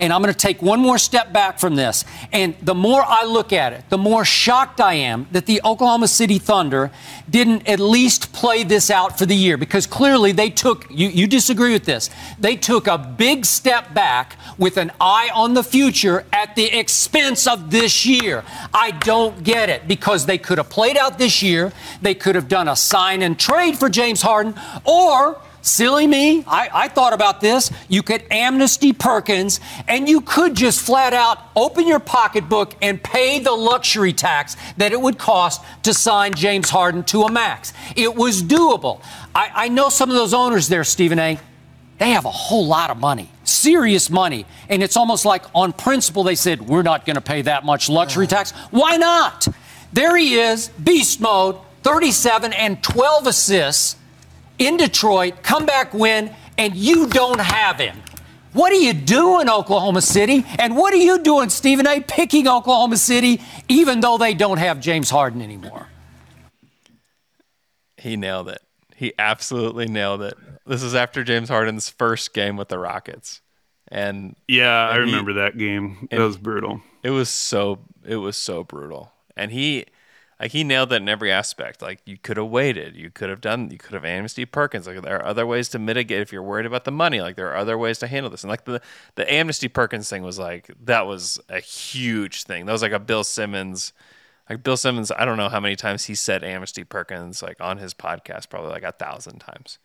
And I'm going to take one more step back from this. And the more I look at it, the more shocked I am that the Oklahoma City Thunder didn't at least play this out for the year because clearly they took, you, you disagree with this, they took a big step back with an eye on the future at the expense of this year. I don't get it because they could have played out this year, they could have done a sign and trade for James Harden, or Silly me. I, I, thought about this. You could amnesty Perkins, and you could just flat out open your pocketbook and pay the luxury tax that it would cost to sign James Harden to a max. It was doable. I, I know some of those owners there, Stephen A. They have a whole lot of money, serious money. And it's almost like on principle, they said, we're not going to pay that much luxury tax. Why not? There he is, beast mode, 37 and 12 assists in Detroit, come back win, and you don't have him. What are you doing, Oklahoma City? And what are you doing, Stephen A., picking Oklahoma City, even though they don't have James Harden anymore? He nailed it. He absolutely nailed it. This is after James Harden's first game with the Rockets. And yeah, and I remember he, that game. That was brutal. It was so it was so brutal. And he like he nailed it in every aspect. Like you could have waited, you could have done, you could have amnesty Perkins. Like there are other ways to mitigate if you're worried about the money. Like there are other ways to handle this. And like the the amnesty Perkins thing was like that was a huge thing. That was like a Bill Simmons. Like Bill Simmons, I don't know how many times he said amnesty Perkins like on his podcast, probably like a thousand times.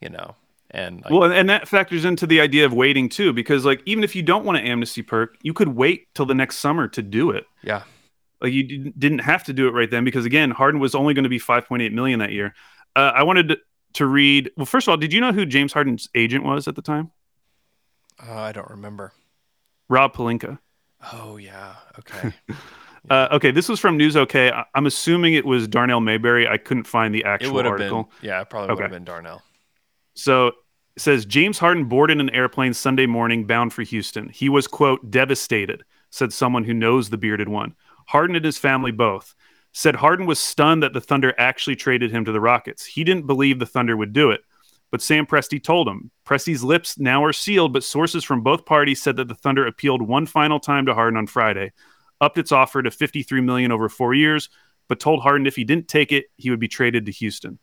You know, and like, well, and that factors into the idea of waiting too, because like even if you don't want to amnesty perk, you could wait till the next summer to do it. Yeah, like you didn't have to do it right then because again, Harden was only going to be 5.8 million that year. Uh, I wanted to read. Well, first of all, did you know who James Harden's agent was at the time? Uh, I don't remember. Rob Pelinka. Oh yeah. Okay. uh, okay, this was from News OK. I- am assuming it was Darnell Mayberry. I couldn't find the actual it article. Been, yeah, it probably okay. would have been Darnell. So it says James Harden boarded an airplane Sunday morning bound for Houston. He was quote devastated, said someone who knows the bearded one. Harden and his family both said Harden was stunned that the Thunder actually traded him to the Rockets. He didn't believe the Thunder would do it, but Sam Presti told him. Presti's lips now are sealed, but sources from both parties said that the Thunder appealed one final time to Harden on Friday, upped its offer to 53 million over 4 years, but told Harden if he didn't take it, he would be traded to Houston.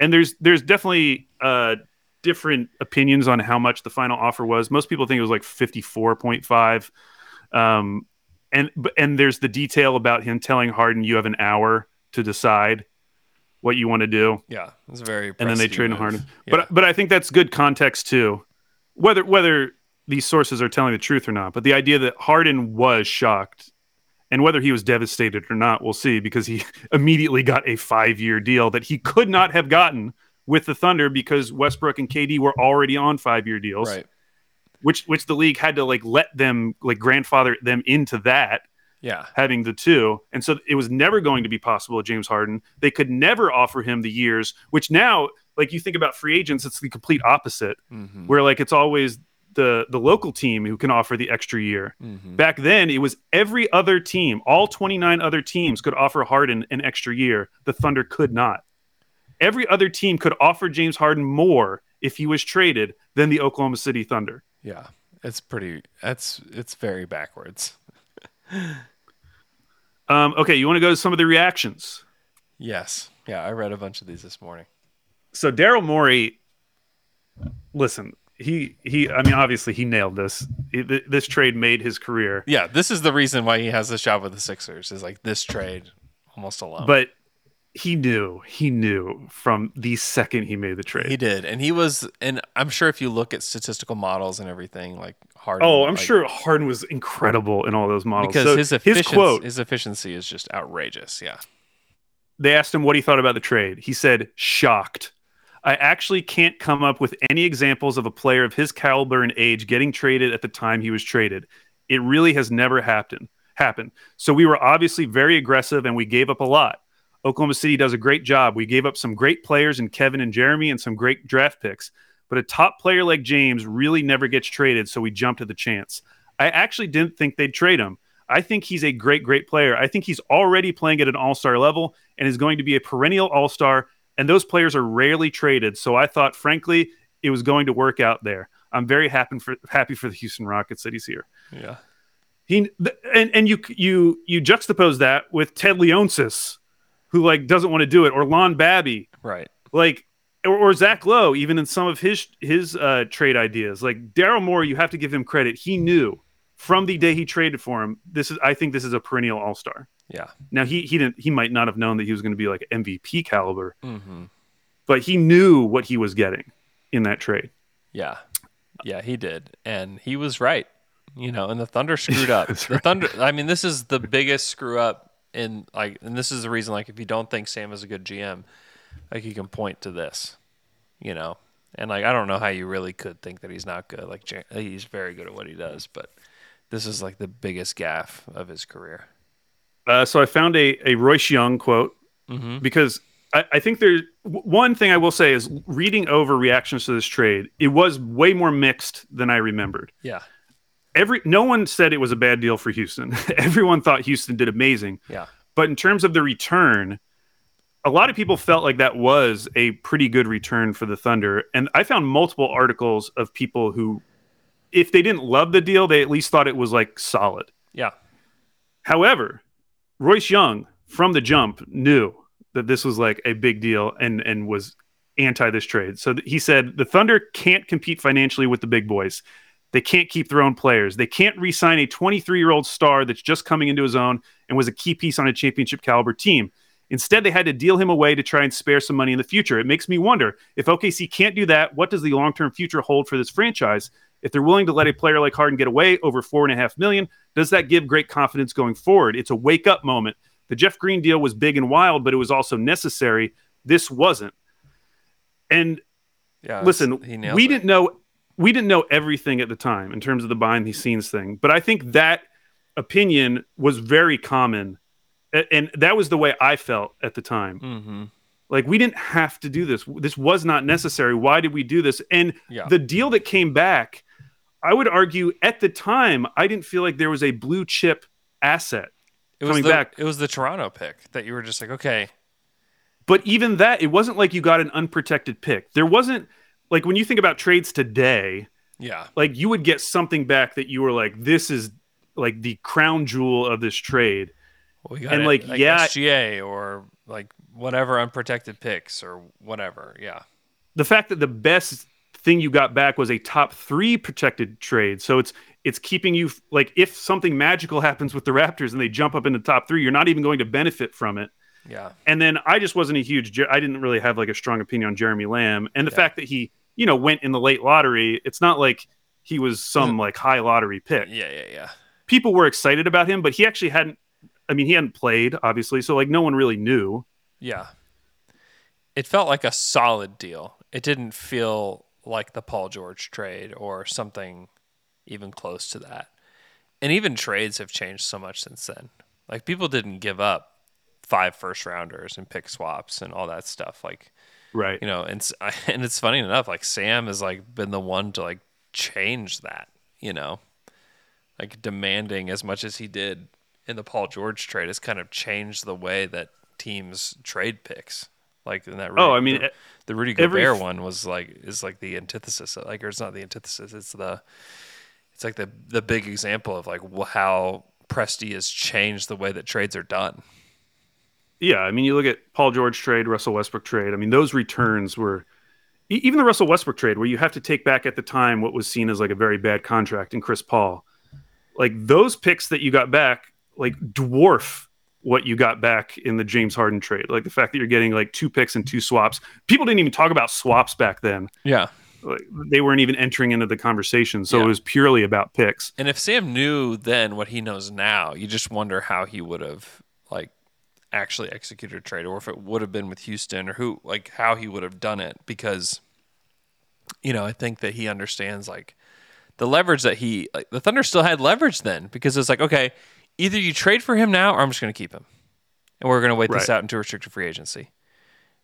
And there's there's definitely uh, different opinions on how much the final offer was. Most people think it was like 54.5. Um, and and there's the detail about him telling Harden you have an hour to decide what you want to do. Yeah, it's very. And then they trade Harden. Yeah. But but I think that's good context too, whether whether these sources are telling the truth or not. But the idea that Harden was shocked, and whether he was devastated or not, we'll see because he immediately got a five year deal that he could not have gotten with the Thunder because Westbrook and KD were already on five year deals. Right which which the league had to like let them like grandfather them into that yeah. having the two. And so it was never going to be possible with james harden. They could never offer him the years which now like you think about free agents it's the complete opposite. Mm-hmm. where like it's always the the local team who can offer the extra year. Mm-hmm. back then it was every other team all 29 other teams could offer harden an extra year. The thunder could not. Every other team could offer james harden more if he was traded than the oklahoma city thunder yeah, it's pretty. That's it's very backwards. um, okay, you want to go to some of the reactions? Yes. Yeah, I read a bunch of these this morning. So Daryl Morey, listen, he he. I mean, obviously he nailed this. He, this trade made his career. Yeah, this is the reason why he has the job with the Sixers. Is like this trade almost alone. But he knew he knew from the second he made the trade he did and he was and i'm sure if you look at statistical models and everything like harden oh i'm like, sure harden was incredible in all those models because so his, efficiency, his quote his efficiency is just outrageous yeah they asked him what he thought about the trade. He said, shocked. I actually can't come up with any examples of a player of his caliber and age getting traded at the time he was traded. It really has never happened. Happened. So we were obviously very aggressive and we gave up a lot. Oklahoma City does a great job. We gave up some great players in Kevin and Jeremy and some great draft picks. But a top player like James really never gets traded, so we jumped at the chance. I actually didn't think they'd trade him. I think he's a great, great player. I think he's already playing at an all star level and is going to be a perennial all star. And those players are rarely traded. So I thought, frankly, it was going to work out there. I'm very happy for happy for the Houston Rockets that he's here. Yeah. He and and you you you juxtapose that with Ted Leonsis, who like doesn't want to do it, or Lon Babby, Right. like or, or Zach Lowe, even in some of his his uh, trade ideas. Like Daryl Morey, you have to give him credit. He knew from the day he traded for him. This is I think this is a perennial All Star. Yeah. Now he he didn't he might not have known that he was going to be like MVP caliber, Mm-hmm. but he knew what he was getting in that trade. Yeah. Yeah, he did. And he was right. You know, and the Thunder screwed up. the Thunder I mean, this is the biggest screw up in like and this is the reason like if you don't think Sam is a good GM, like you can point to this. You know. And like I don't know how you really could think that he's not good. Like he's very good at what he does, but this is like the biggest gaffe of his career. Uh, so I found a a Royce Young quote Mm-hmm. because I, I think there's one thing I will say is reading over reactions to this trade, it was way more mixed than I remembered. Yeah. Every no one said it was a bad deal for Houston. Everyone thought Houston did amazing. Yeah. But in terms of the return, a lot of people felt like that was a pretty good return for the Thunder. And I found multiple articles of people who, if they didn't love the deal, they at least thought it was like solid. Yeah. However, Royce Young from the jump knew that this was like a big deal and and was anti this trade. So th- he said the Thunder can't compete financially with the big boys. They can't keep their own players. They can't re-sign a 23-year-old star that's just coming into his own and was a key piece on a championship caliber team. Instead, they had to deal him away to try and spare some money in the future. It makes me wonder if OKC can't do that, what does the long-term future hold for this franchise? If they're willing to let a player like Harden get away over four and a half million, does that give great confidence going forward? It's a wake-up moment. The Jeff Green deal was big and wild, but it was also necessary. This wasn't. And Yeah. listen, we it. didn't know we didn't know everything at the time in terms of the behind the scenes thing, but I think that opinion was very common, and that was the way I felt at the time. Mm-hmm. Like we didn't have to do this. This was not necessary. Why did we do this? And Yeah. the deal that came back, I would argue at the time, I didn't feel like there was a blue chip asset It was coming the, back. It was the Toronto pick that you were just like, okay, But even that, it wasn't like you got an unprotected pick. There wasn't like when you think about trades today, yeah, like you would get something back that you were like, this is like the crown jewel of this trade. well, we And, it, like, yeah- SGA or like whatever unprotected picks or whatever. Yeah, The fact that the best thing you got back was a top three protected trade. So it's it's keeping you like if something magical happens with the Raptors and they jump up in the top three, you're not even going to benefit from it. yeah, And then I just wasn't a huge. I didn't really have like a strong opinion on Jeremy Lamb, and the Yeah. fact that he, you know, went in the late lottery. It's not like he was some mm-hmm. like high lottery pick. yeah, yeah, yeah. People were excited about him, but he actually hadn't. I mean, he hadn't played obviously, so like no one really knew. Yeah. It felt like a solid deal. It didn't feel like the Paul George trade or something even close to that. And even trades have changed so much since then. Like people didn't give up five first rounders and pick swaps and all that stuff. Like, Right. you know, and and it's funny enough like Sam has like been the one to like change that, you know. Like demanding as much as he did in the Paul George trade has kind of changed the way that teams trade picks. Like in that. Oh, I mean, the, the Rudy every Gobert one was like is like the antithesis. Of, like, or it's not the antithesis. It's the. It's like the the big example of like how Presti has changed the way that trades are done. Yeah, I mean, you look at Paul George trade, Russell Westbrook trade. I mean, those returns were even the Russell Westbrook trade, where you have to take back at the time what was seen as like a very bad contract in Chris Paul. Like those picks that you got back, like dwarf what you got back in the James Harden trade. Like the fact that you're getting like two picks and two swaps. People didn't even talk about swaps back then. Yeah. Like, they weren't even entering into the conversation, so Yeah. it was purely about picks. And if Sam knew then what he knows now, you just wonder how he would have like actually executed a trade or if it would have been with Houston or who like how he would have done it because you know, I think that he understands like the leverage that he like the Thunder still had leverage then because it's like, okay, either you trade for him now or I'm just going to keep him. And we're going to wait this out into restricted free agency.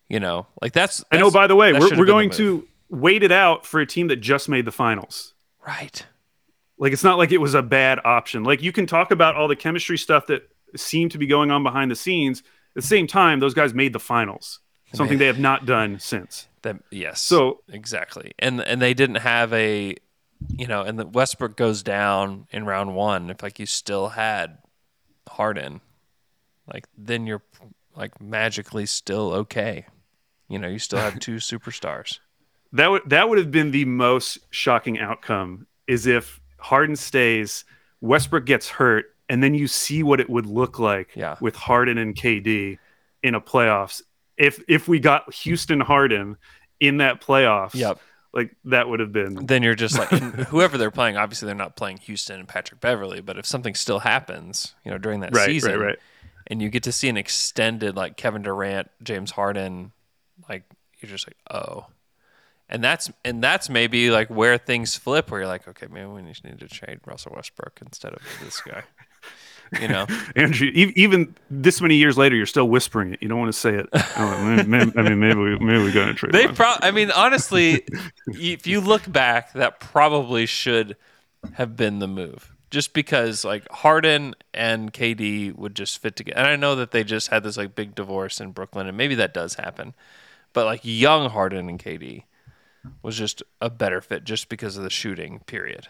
You know, like that's, And oh, that's- by the way, we're, we're going to wait it out for a team that just made the finals. right. Like it's not like it was a bad option. Like you can talk about all the chemistry stuff that seemed to be going on behind the scenes. At the same time, those guys made the finals, something they have not done since. That yes. So- exactly, and and they didn't have a, you know, and the Westbrook goes down in round one. If like you still had Harden, like then you're like magically still okay. You know, you still have two superstars. That would that would have been the most shocking outcome is if Harden stays, Westbrook gets hurt, and then you see what it would look like Yeah. with Harden and KD in a playoffs. If if we got Houston Harden in that playoffs, Yep. like that would have been Then you're just like whoever they're playing. Obviously, they're not playing Houston and Patrick Beverley, but if something still happens, you know, during that right, season, right, right. and you get to see an extended like Kevin Durant, James Harden, like you're just like, oh. And that's and that's maybe like where things flip where you're like, okay, maybe we just need to trade Russell Westbrook instead of this guy. You know? Andrew, even this many years later, you're still whispering it. You don't want to say it. Man, I mean, maybe we, maybe we got to trade. They pro I mean, honestly, if you look back, that probably should have been the move. Just because like Harden and KD would just fit together. And I know that they just had this like big divorce in Brooklyn and maybe that does happen. But like young Harden and KD was just a better fit just because of the shooting, period.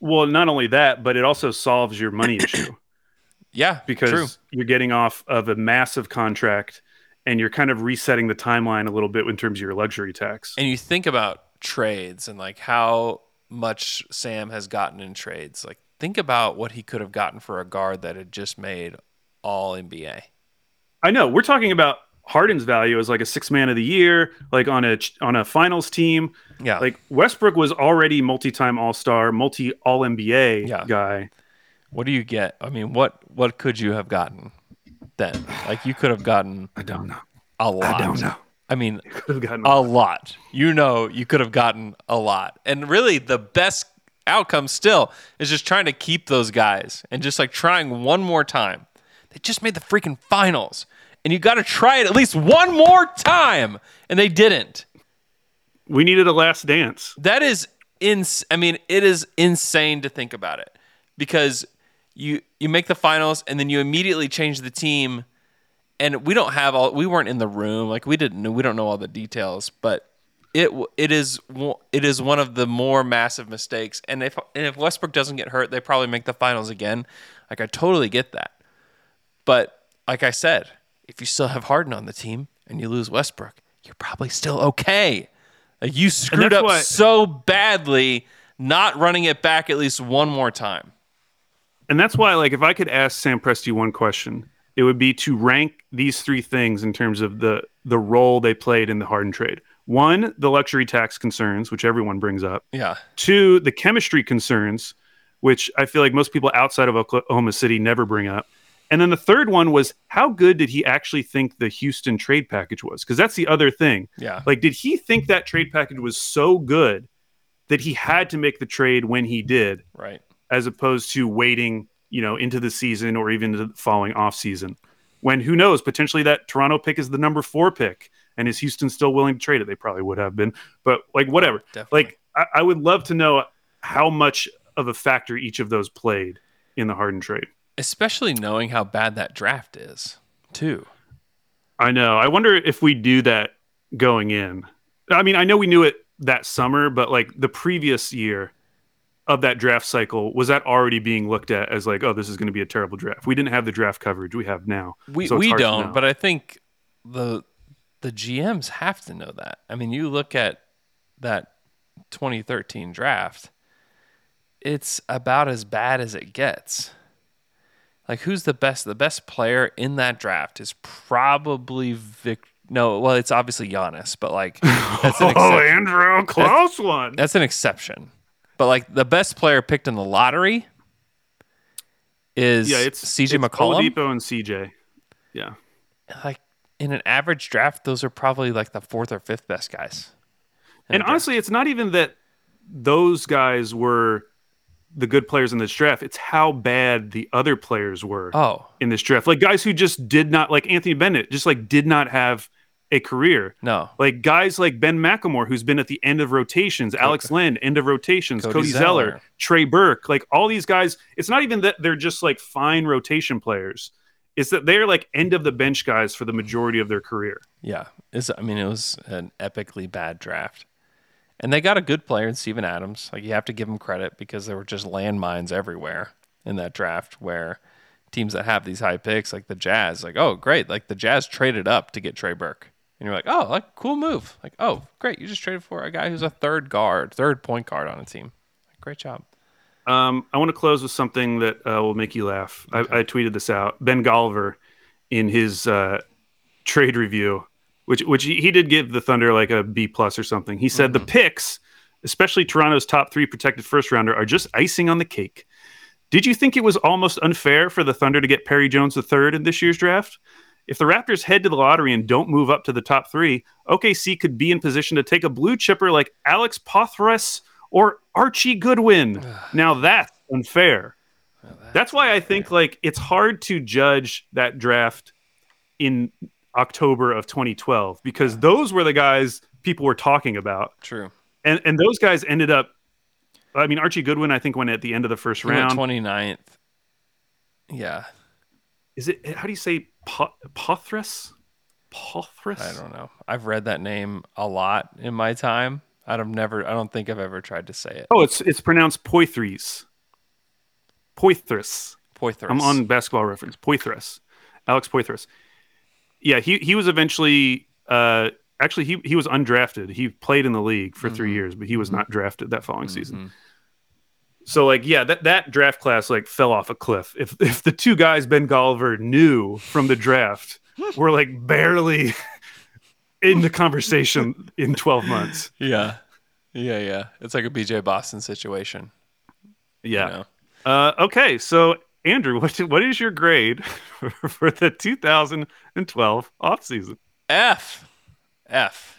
well, not only that, but it also solves your money issue Yeah, because true. you're getting off of a massive contract and you're kind of resetting the timeline a little bit in terms of your luxury tax. And you think about trades and like how much Sam has gotten in trades. Like think about what he could have gotten for a guard that had just made all NBA. I know we're talking about Harden's value as like a six man of the year, like on a on a finals team. Yeah. Like Westbrook was already multi time All Star, multi All NBA Yeah. guy. What do you get? I mean, what what could you have gotten then? Like you could have gotten I don't know. a lot. I don't know. I mean, Could have gotten a lot. You know, you could have gotten a lot. And really the best outcome still is just trying to keep those guys and just like trying one more time. They just made the freaking finals. And you got to try it at least one more time. And they didn't. we needed a last dance. That is ins I mean, it is insane to think about it. Because you you make the finals and then you immediately change the team. And we don't have all we weren't in the room. Like we didn't know we don't know all the details but it it is it is one of the more massive mistakes. And if and if Westbrook doesn't get hurt they probably make the finals again. Like I totally get that. But like I said if you still have Harden on the team and you lose Westbrook you're probably still okay. Like you screwed up why- so badly not running it back at least one more time And that's why, like, if I could ask Sam Presti one question, it would be to rank these three things in terms of the the role they played in the Harden trade. One, the luxury tax concerns, which everyone brings up. yeah Two, the chemistry concerns, which I feel like most people outside of Oklahoma City never bring up. And then the third one was how good did he actually think the Houston trade package was? Because that's the other thing. yeah Like, did he think that trade package was so good that he had to make the trade when he did? right as opposed to waiting, you know, into the season or even the following off season. When who knows, potentially that Toronto pick is the number four pick, and is Houston still willing to trade it? They probably would have been, but like whatever. definitely. Like I, I would love to know how much of a factor each of those played in the Harden trade. especially knowing how bad that draft is too I know. I wonder if we do that going in. I mean, I know we knew it that summer, but like the previous year of that draft cycle, was that already being looked at as like, oh, this is going to be a terrible draft? We didn't have the draft coverage we have now. We so we don't, but I think the the GMs have to know that. I mean, you look at that 2013 draft, it's about as bad as it gets. Like who's the best? The best player in that draft is probably Vic No, well, it's obviously Giannis, but like that's an oh. Andrew, close one. That's an exception. But like the best player picked in the lottery is Yeah, it's CJ it's McCollum. Oladipo and CJ. Yeah, like in an average draft, those are probably like the fourth or fifth best guys. And draft. honestly, it's not even that those guys were the good players in this draft. It's how bad the other players were oh in this draft. Like guys who just did not like Anthony Bennett, just like did not have a career. no, Like guys like Ben McLemore, who's been at the end of rotations, Alex Len, end of rotations, Cody Cody, Zeller, Zeller. Trey Burke, like all these guys. It's not even that they're just like fine rotation players. It's that they're like end of the bench guys for the majority of their career. yeah, it's, I mean it was an epically bad draft, and they got a good player in Steven Adams. Like you have to give him credit because there were just landmines everywhere in that draft where teams that have these high picks, like the Jazz, like oh great, like the Jazz traded up to get Trey Burke. And you're like, oh, like cool move. Like, oh, great, you just traded for a guy who's a third guard, third point guard on a team. Great job. Um, I want to close with something that uh, will make you laugh. I, I tweeted this out. Ben Golliver, in his uh, trade review, which which he, he did give the Thunder like a B plus or something. He said the picks, especially Toronto's top three protected first rounder, are just icing on the cake. Did you think it was almost unfair for the Thunder to get Perry Jones III in this year's draft? If the Raptors head to the lottery and don't move up to the top three, OKC could be in position to take a blue chipper like Alex Pothras or Archie Goodwin. now that's unfair. That's why I think like it's hard to judge that draft in October of 2012 because those were the guys people were talking about, True. and and those guys ended up. I mean, Archie Goodwin, I think went at the end of the first He round. 29th. Yeah, Is it how do you say Po- Pothras? Pothras? I don't know. I've read that name a lot in my time. I've never. I don't think I've ever tried to say it. Oh, it's it's pronounced Poythress. Poythress. Poythress. I'm on basketball reference. Poythress. Alex Poythress. Yeah, he he was eventually uh actually he he was undrafted. He played in the league for 3 mm-hmm. years, but he was mm-hmm. not drafted that following season. Mm-hmm. So like yeah, that that draft class like fell off a cliff. If if the two guys Ben Golliver knew from the draft were like barely in the conversation in 12 months. Yeah, yeah, yeah. It's like a BJ Boston situation. Yeah. You know? Uh, okay, so Andrew, what what is your grade for the 2012 offseason? F, F.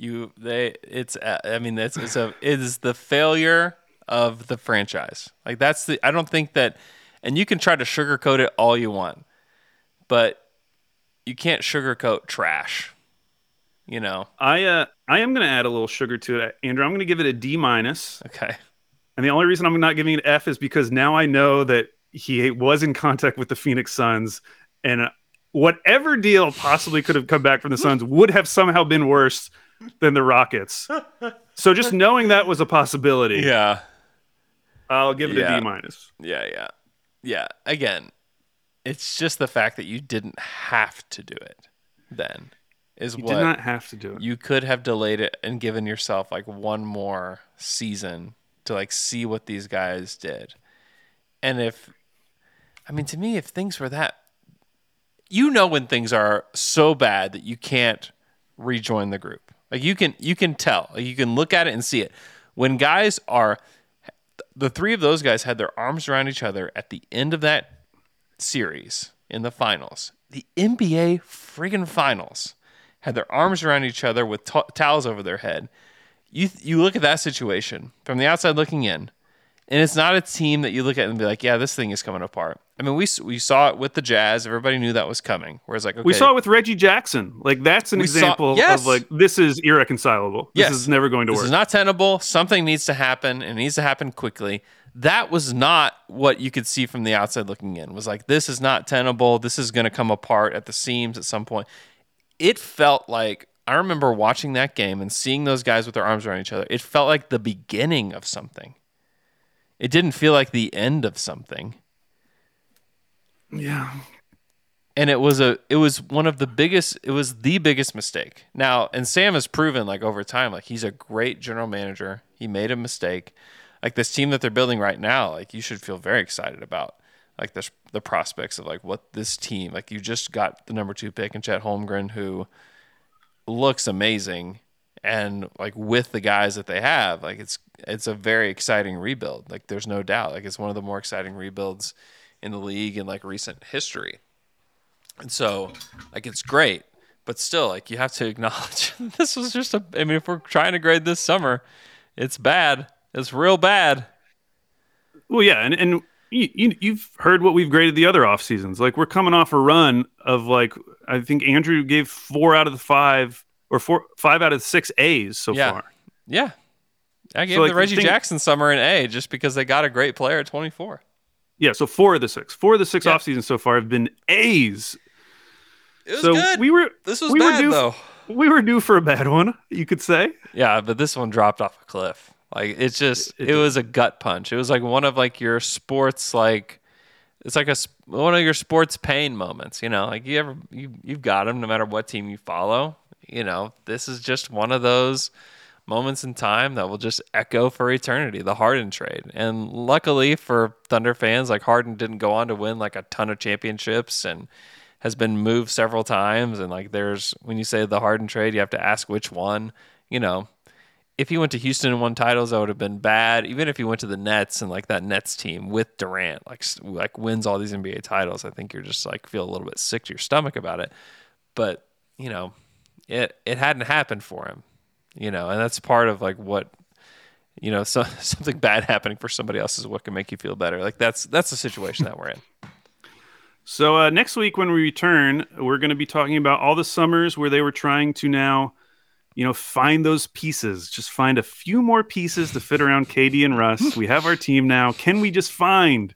You they it's uh, I mean it's it's a it is the failure of the franchise. Like that's the I don't think that, and you can try to sugarcoat it all you want, but you can't sugarcoat trash. You know. I uh I am going to add a little sugar to it, Andrew. I'm going to give it a D minus, Okay. and the only reason I'm not giving it F is because now I know that he was in contact with the Phoenix Suns, and uh, whatever deal possibly could have come back from the Suns would have somehow been worse than the Rockets. So just knowing that was a possibility, Yeah. I'll give it a Yeah. D minus. Yeah, yeah. Yeah. Again, it's just the fact that you didn't have to do it then is You what did not have to do it. you could have delayed it and given yourself like one more season to like see what these guys did. And if I mean to me if things were that you know when things are so bad that you can't rejoin the group. Like you can you can tell. You can look at it and see it. When guys are the three of those guys had their arms around each other at the end of that series in the finals. The NBA friggin' finals had their arms around each other with towels over their head. You you look at that situation from the outside looking in, and it's not a team that you look at and be like, yeah, this thing is coming apart. I mean, we we saw it with the Jazz. Everybody knew that was coming. Whereas like, okay, We saw it with Reggie Jackson. Like that's an We saw- example yes. of like this is irreconcilable. Yes. This is never going to this work. is not tenable. Something needs to happen, and it needs to happen quickly. That was not what you could see from the outside looking in. Was like this is not tenable. This is going to come apart at the seams at some point. It felt like I remember watching that game and seeing those guys with their arms around each other. It felt like the beginning of something. It didn't feel like the end of something. yeah. and it was a it was one of the biggest it was the biggest mistake now and sam has proven like over time like he's a great general manager he made a mistake like this team that they're building right now like you should feel very excited about like the, the prospects of like what this team like you just got the number two pick in chet holmgren who looks amazing and like with the guys that they have like it's it's a very exciting rebuild like there's no doubt like it's one of the more exciting rebuilds in the league in like recent history And so, like, it's great, but still, like, you have to acknowledge this was just a. I mean, if we're trying to grade this summer, it's bad. It's real bad. Well, yeah, and and you, you you've heard what we've graded the other off seasons. Like we're coming off a run of like I think Andrew gave four out of the five or four five out of six A's so Yeah. far. Yeah. I gave So, like, the Reggie the thing- Jackson summer an A just because they got a great player at 24. Yeah, so four of the six, four of the six Yeah. off seasons so far have been A's. It was so good. we were this was we were bad, due, though. We were due for a bad one, you could say. Yeah, but this one dropped off a cliff. Like it's just It- it, it was a gut punch. It was like one of like your sports like it's like a one of your sports pain moments, you know? Like you ever you you've got them no matter what team you follow. You know, this is just one of those moments in time that will just echo for eternity, the Harden trade. And luckily for Thunder fans, like Harden didn't go on to win like a ton of championships and has been moved several times and like there's when you say the Harden trade, you have to ask which one, you know if he went to Houston and won titles, that would have been bad. Even if he went to the Nets and like that Nets team with Durant, like like wins all these NBA titles, I think you're just like feel a little bit sick to your stomach about it. But you know, it it hadn't happened for him, you know, and that's part of like what you know, so, something bad happening for somebody else is what can make you feel better. Like that's that's the situation that we're in. So uh, next week when we return, we're going to be talking about all the summers where they were trying to now, you know, find those pieces. Just find a few more pieces to fit around KD and Russ. we have our team now. Can we just find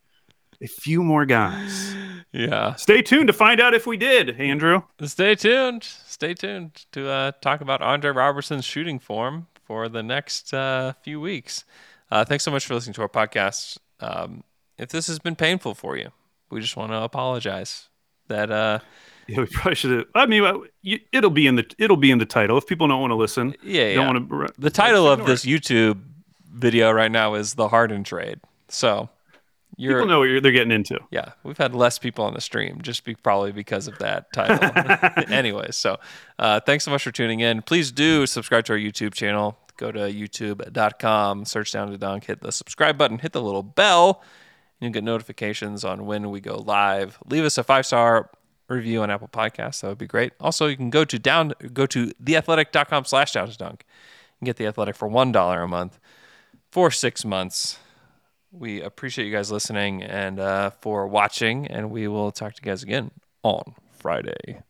a few more guys? Yeah. Stay tuned to find out if we did, Andrew. Stay tuned. Stay tuned to uh, talk about Andre Roberson's shooting form for the next uh, few weeks. Uh, thanks so much for listening to our podcast. Um, if this has been painful for you, we just want to apologize. That uh, Yeah, we probably should have. I mean, it'll be in the it'll be in the title if people don't want to listen. yeah, yeah. don't want to. the title of this YouTube video right now is the Harden trade. So you're People know what you're, they're getting into. Yeah, we've had less people on the stream just be, probably because of that title. anyway, so uh, thanks so much for tuning in. Please do subscribe to our YouTube channel. Go to youtube.com, search down to dunk, hit the subscribe button, hit the little bell, and you'll get notifications on when we go live. Leave us a five star review on Apple Podcasts. That would be great. Also, you can go to down go to theathletic.com slash down to dunk and get the athletic for one dollar a month for six months. We appreciate you guys listening and uh, for watching, and we will talk to you guys again on Friday.